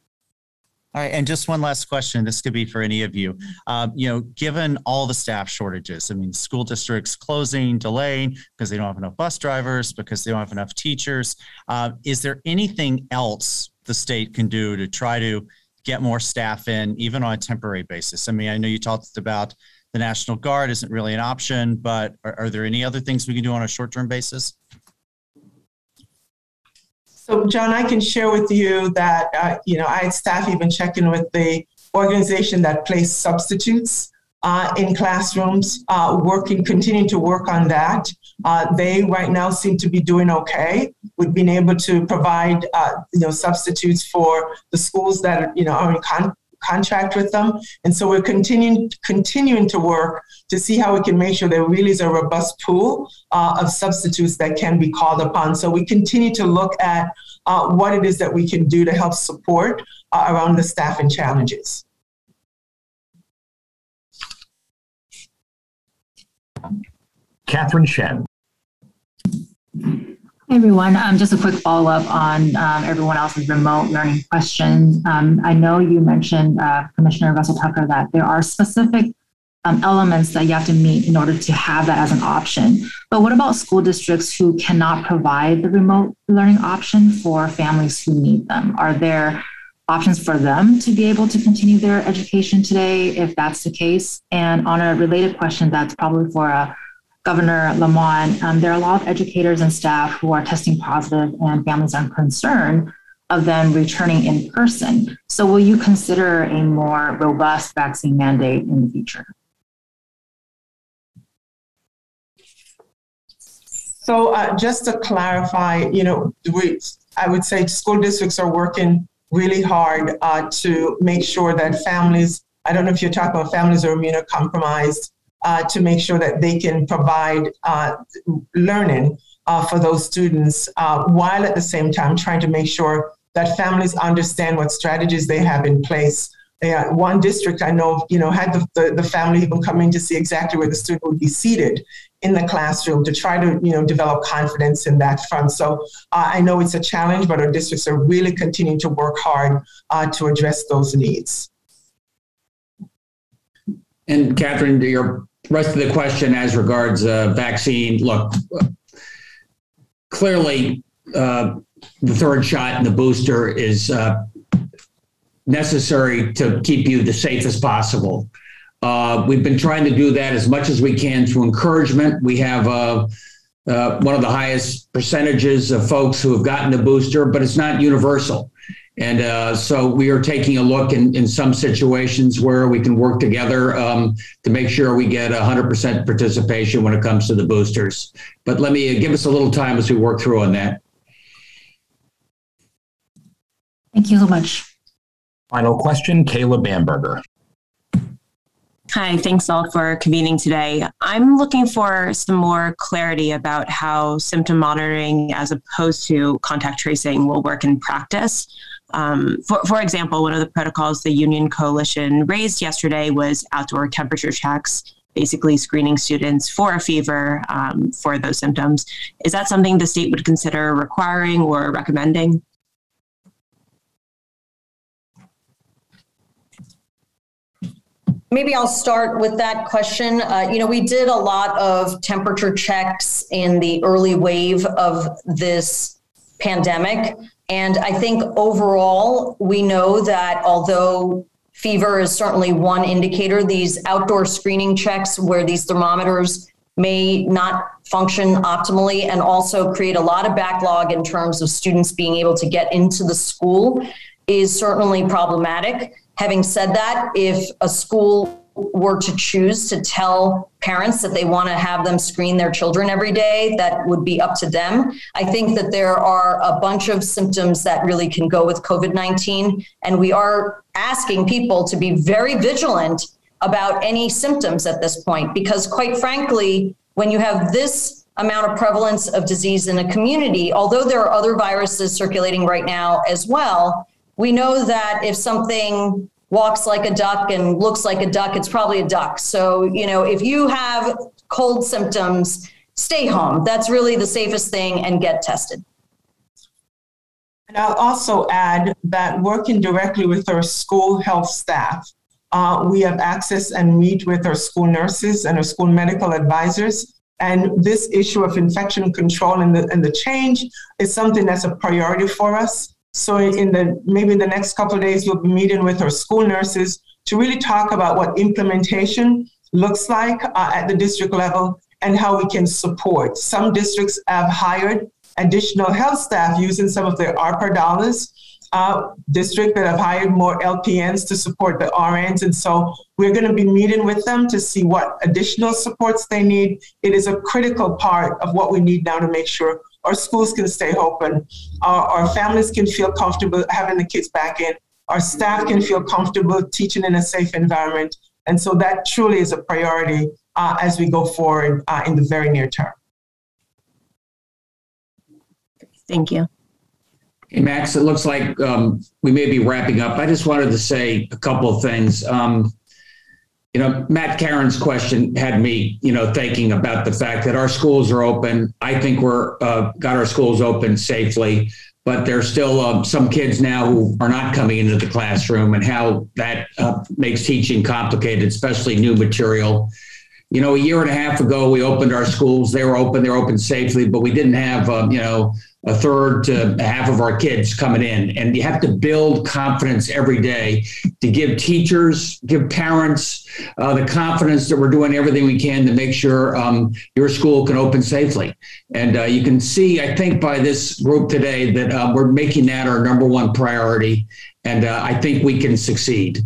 All right, and just one last question. This could be for any of you. Um, you know, given all the staff shortages, I mean, school districts closing, delaying because they don't have enough bus drivers, because they don't have enough teachers. Uh, is there anything else the state can do to try to get more staff in, even on a temporary basis? I mean, I know you talked about the National Guard isn't really an option, but are, are there any other things we can do on a short-term basis? So, John, I can share with you that, uh, you know, I had staff even checking with the organization that placed substitutes uh, in classrooms, uh, working, continuing to work on that. Uh, they right now seem to be doing okay with being able to provide, uh, you know, substitutes for the schools that, you know, are in con- contract with them. And so we're continuing continuing to work to see how we can make sure there really is a robust pool uh, of substitutes that can be called upon. So we continue to look at uh, what it is that we can do to help support uh, around the staffing challenges. Catherine Shen. Hey everyone, um, just a quick follow up on um, everyone else's remote learning questions. Um, I know you mentioned, uh, Commissioner Russell Tucker, that there are specific um, elements that you have to meet in order to have that as an option. But what about school districts who cannot provide the remote learning option for families who need them? Are there options for them to be able to continue their education today if that's the case? And on a related question, that's probably for uh, Governor Lamont, um, there are a lot of educators and staff who are testing positive, and families are concerned of them returning in person. So, will you consider a more robust vaccine mandate in the future? So, uh, just to clarify, you know, we, I would say school districts are working really hard uh, to make sure that families, I don't know if you're talking about families who are immunocompromised, uh, to make sure that they can provide uh, learning uh, for those students uh, while at the same time trying to make sure that families understand what strategies they have in place. One district I know, you know, had the, the, the, family even come in to see exactly where the student would be seated in the classroom to try to, you know, develop confidence in that front. So uh, I know it's a challenge, but our districts are really continuing to work hard uh, to address those needs. And Catherine, your rest of the question as regards uh, vaccine, look, clearly uh, the third shot and the booster is uh, necessary to keep you the safest possible. Uh, we've been trying to do that as much as we can through encouragement. We have uh, uh, one of the highest percentages of folks who have gotten the booster, but it's not universal. And uh, so we are taking a look in, in some situations where we can work together um, to make sure we get 100% participation when it comes to the boosters. But let me uh, give us a little time as we work through on that. Thank you so much. Final question, Kayla Bamberger. Hi, thanks all for convening today. I'm looking for some more clarity about how symptom monitoring as opposed to contact tracing will work in practice. Um, for, for example, one of the protocols the Union Coalition raised yesterday was outdoor temperature checks, basically screening students for a fever um, for those symptoms. Is that something the state would consider requiring or recommending? Maybe I'll start with that question. Uh, you know, we did a lot of temperature checks in the early wave of this pandemic. And I think overall, we know that although fever is certainly one indicator, these outdoor screening checks where these thermometers may not function optimally and also create a lot of backlog in terms of students being able to get into the school is certainly problematic. Having said that, if a school were to choose to tell parents that they want to have them screen their children every day, that would be up to them. I think that there are a bunch of symptoms that really can go with COVID 19. And we are asking people to be very vigilant about any symptoms at this point, because quite frankly, when you have this amount of prevalence of disease in a community, although there are other viruses circulating right now as well, we know that if something walks like a duck and looks like a duck, it's probably a duck. So, you know, if you have cold symptoms, stay home. That's really the safest thing and get tested. And I'll also add that working directly with our school health staff, uh, we have access and meet with our school nurses and our school medical advisors. And this issue of infection control and the, and the change is something that's a priority for us. So in the maybe in the next couple of days, we'll be meeting with our school nurses to really talk about what implementation looks like uh, at the district level and how we can support. Some districts have hired additional health staff using some of their ARPA dollars. Uh, district that have hired more LPNs to support the RNs. And so we're going to be meeting with them to see what additional supports they need. It is a critical part of what we need now to make sure our schools can stay open, our, our families can feel comfortable having the kids back in, our staff can feel comfortable teaching in a safe environment. And so that truly is a priority uh, as we go forward uh, in the very near term. Thank you. Hey, Max, it looks like um, we may be wrapping up. I just wanted to say a couple of things. Um, you know, Matt Caron's question had me, you know, thinking about the fact that our schools are open. I think we're uh, got our schools open safely. but there's still uh, some kids now who are not coming into the classroom and how that uh, makes teaching complicated, especially new material. You know, a year and a half ago, we opened our schools. They were open, they were open safely, but we didn't have, um, you know, a third to half of our kids coming in. And you have to build confidence every day to give teachers, give parents uh, the confidence that we're doing everything we can to make sure um, your school can open safely. And uh, you can see, I think, by this group today that uh, we're making that our number one priority. And uh, I think we can succeed.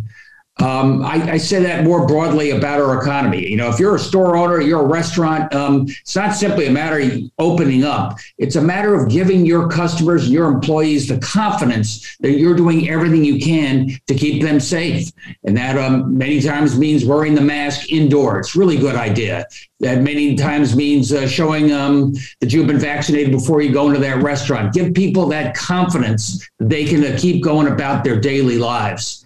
Um, I, I, say that more broadly about our economy. You know, if you're a store owner, you're a restaurant, um, it's not simply a matter of opening up. It's a matter of giving your customers and your employees the confidence that you're doing everything you can to keep them safe. And that um, many times means wearing the mask indoors. Really good idea. That many times means uh, showing um, that you've been vaccinated before you go into that restaurant. Give people that confidence that they can uh, keep going about their daily lives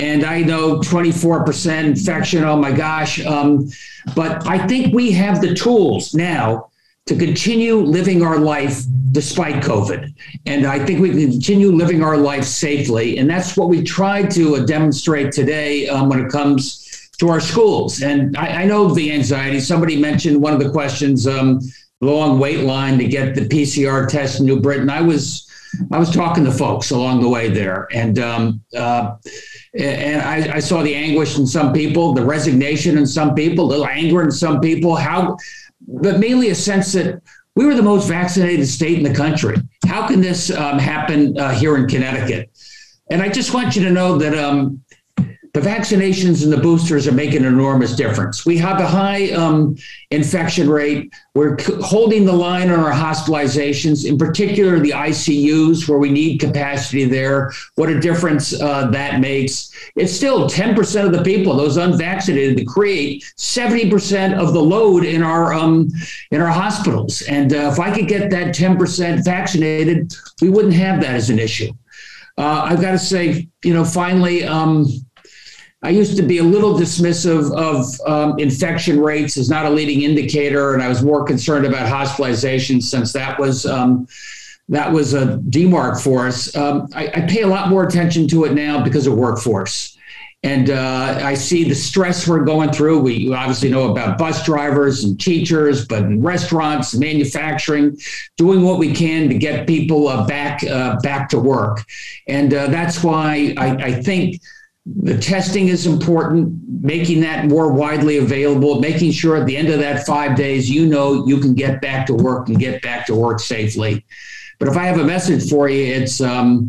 and I know 24% infection. Oh my gosh. Um, but I think we have the tools now to continue living our life despite COVID. And I think we can continue living our life safely. And that's what we tried to uh, demonstrate today um, when it comes to our schools. And I, I, know the anxiety. Somebody mentioned one of the questions, um, long wait line to get the PCR test in New Britain. I was I was talking to folks along the way there, and um, uh, and I, I, saw the anguish in some people, the resignation in some people, the anger in some people. How, but mainly a sense that we were the most vaccinated state in the country. How can this um, happen uh, here in Connecticut? And I just want you to know that um, the vaccinations and the boosters are making an enormous difference. We have a high um, infection rate. We're c- holding the line on our hospitalizations, in particular the ICUs, where we need capacity there. What a difference uh, that makes. It's still 10% of the people, those unvaccinated, that create 70% of the load in our um, in our hospitals. And uh, if I could get that 10% vaccinated, we wouldn't have that as an issue. Uh, I've got to say, you know, finally. Um, I used to be a little dismissive of um, infection rates as not a leading indicator, and I was more concerned about hospitalizations since that was um, that was a demark for us. Um, I, I, pay a lot more attention to it now because of workforce, and uh, I see the stress we're going through. We obviously know about bus drivers and teachers, but in restaurants, manufacturing, doing what we can to get people uh, back uh, back to work, and uh, that's why I, I think the testing is important, making that more widely available, making sure at the end of that five days, you know you can get back to work and get back to work safely. But if I have a message for you, it's um,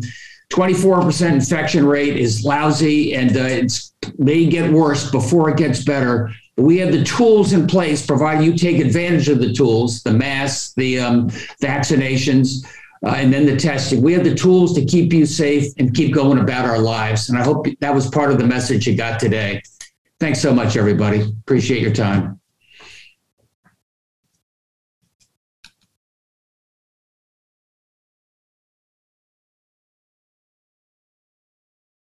24% infection rate is lousy and uh, it's may get worse before it gets better. We have the tools in place, provided you take advantage of the tools, the masks, the um, vaccinations uh, and then the testing. We have the tools to keep you safe and keep going about our lives. And I hope that was part of the message you got today. Thanks so much, everybody. Appreciate your time.